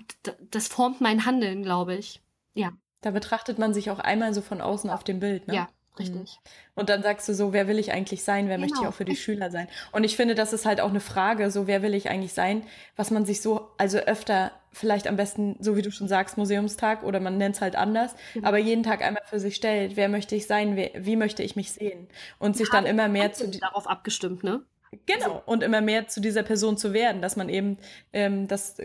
das formt mein Handeln, glaube ich. Ja, Da betrachtet man sich auch einmal so von außen auf dem Bild, ne? ja, Richtig. Und dann sagst du so, wer will ich eigentlich sein? Wer genau. möchte ich auch für die Schüler sein? Und ich finde, das ist halt auch eine Frage, so wer will ich eigentlich sein, was man sich so, also öfter, vielleicht am besten, so wie du schon sagst, Museumstag oder man nennt es halt anders, mhm. aber jeden Tag einmal für sich stellt, wer möchte ich sein, wer, wie möchte ich mich sehen? Und sich dann immer mehr zu. Darauf abgestimmt, ne? Genau, und immer mehr zu dieser Person zu werden, dass man eben ähm, das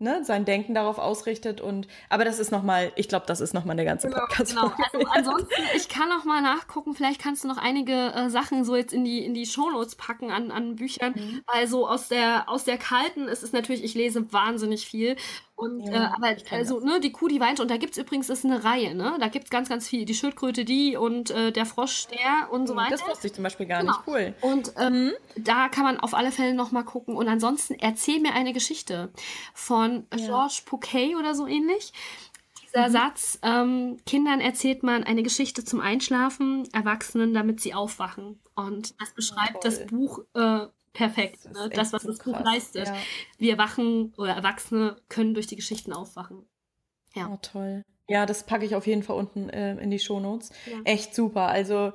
ne, sein Denken darauf ausrichtet und aber das ist nochmal, ich glaube, das ist nochmal eine ganze genau, Podcast. Genau. Also ansonsten, ich kann noch mal nachgucken, vielleicht kannst du noch einige äh, Sachen so jetzt in die in die Shownotes packen an, an Büchern, mhm. weil so aus der aus der kalten, es ist natürlich, ich lese wahnsinnig viel und ja, äh, aber also, ne, die Kuh, die weint, und da gibt's übrigens ist eine Reihe, ne? Da gibt's ganz, ganz viel. Die Schildkröte, die und äh, der Frosch, der und so weiter. Das wusste ich zum Beispiel gar genau. nicht. Cool. Und ähm, mhm. da kann man auf alle Fälle nochmal gucken. Und ansonsten erzähl mir eine Geschichte von ja. Georges Pouquet oder so ähnlich. Dieser mhm. Satz, ähm, Kindern erzählt man eine Geschichte zum Einschlafen, Erwachsenen, damit sie aufwachen. Und das beschreibt oh, das Buch äh, perfekt. Das, ne? das was das Buch krass. leistet. Ja. Wir wachen oder Erwachsene können durch die Geschichten aufwachen. Ja. Oh, toll. Ja, das packe ich auf jeden Fall unten äh, in die Shownotes. Ja. Echt super. Also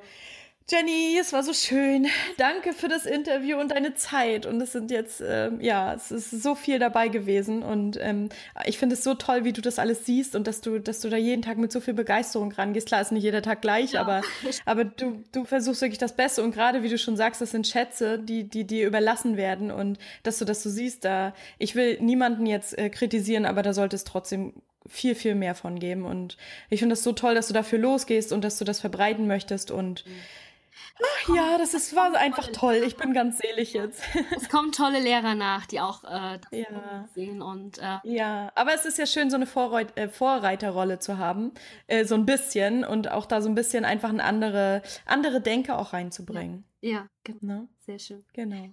Jenny, es war so schön. Danke für das Interview und deine Zeit. Und es sind jetzt, ähm, ja, es ist so viel dabei gewesen. Und ähm, ich finde es so toll, wie du das alles siehst und dass du, dass du da jeden Tag mit so viel Begeisterung rangehst. Klar, ist nicht jeder Tag gleich, ja. aber, aber du, du versuchst wirklich das Beste. Und gerade wie du schon sagst, das sind Schätze, die, die dir überlassen werden. Und dass du das so siehst, da, ich will niemanden jetzt äh, kritisieren, aber da sollte es trotzdem viel, viel mehr von geben. Und ich finde es so toll, dass du dafür losgehst und dass du das verbreiten möchtest und mhm Ach ja, das ist, war einfach toll. Ich bin ganz selig jetzt. Es kommen tolle Lehrer nach, die auch äh, ja. sehen und äh, ja, aber es ist ja schön, so eine Vorreit äh, Vorreiterrolle zu haben, äh, so ein bisschen und auch da so ein bisschen einfach eine andere andere Denke auch reinzubringen. Ja, ja genau. Sehr schön. Genau.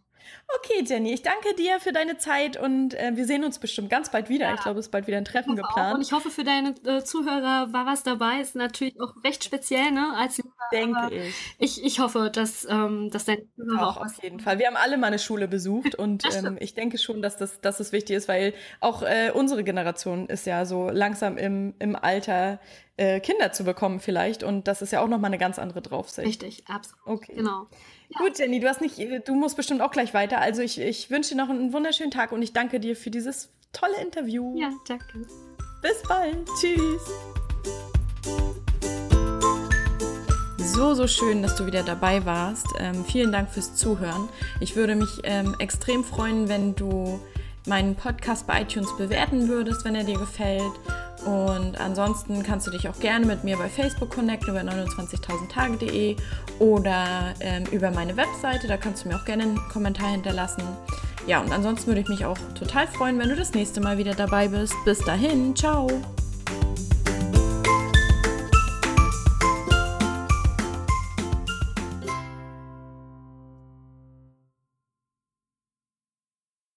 Okay, Jenny, ich danke dir für deine Zeit und äh, wir sehen uns bestimmt ganz bald wieder. Ja. Ich glaube, es ist bald wieder ein Treffen geplant. Und ich hoffe, für deine äh, Zuhörer war was dabei. Ist natürlich auch recht speziell, ne? Als denke ich. ich. Ich hoffe, dass, ähm, dass deine Zuhörer auch, auch auf jeden Fall. Wir haben alle mal eine Schule besucht und ähm, ich denke schon, dass das, dass das wichtig ist, weil auch äh, unsere Generation ist ja so langsam im, im Alter äh, Kinder zu bekommen vielleicht und das ist ja auch nochmal eine ganz andere Draufsicht. Richtig, absolut. Okay. Genau. Gut, Jenny, du hast nicht, du musst bestimmt auch gleich weiter. Also ich, ich wünsche dir noch einen wunderschönen Tag und ich danke dir für dieses tolle Interview. Ja, danke. Bis bald. Tschüss. So, so schön, dass du wieder dabei warst. Ähm, vielen Dank fürs Zuhören. Ich würde mich ähm, extrem freuen, wenn du meinen Podcast bei iTunes bewerten würdest, wenn er dir gefällt. Und ansonsten kannst du dich auch gerne mit mir bei Facebook connecten über 29.000tage.de oder ähm, über meine Webseite. Da kannst du mir auch gerne einen Kommentar hinterlassen. Ja, und ansonsten würde ich mich auch total freuen, wenn du das nächste Mal wieder dabei bist. Bis dahin, ciao!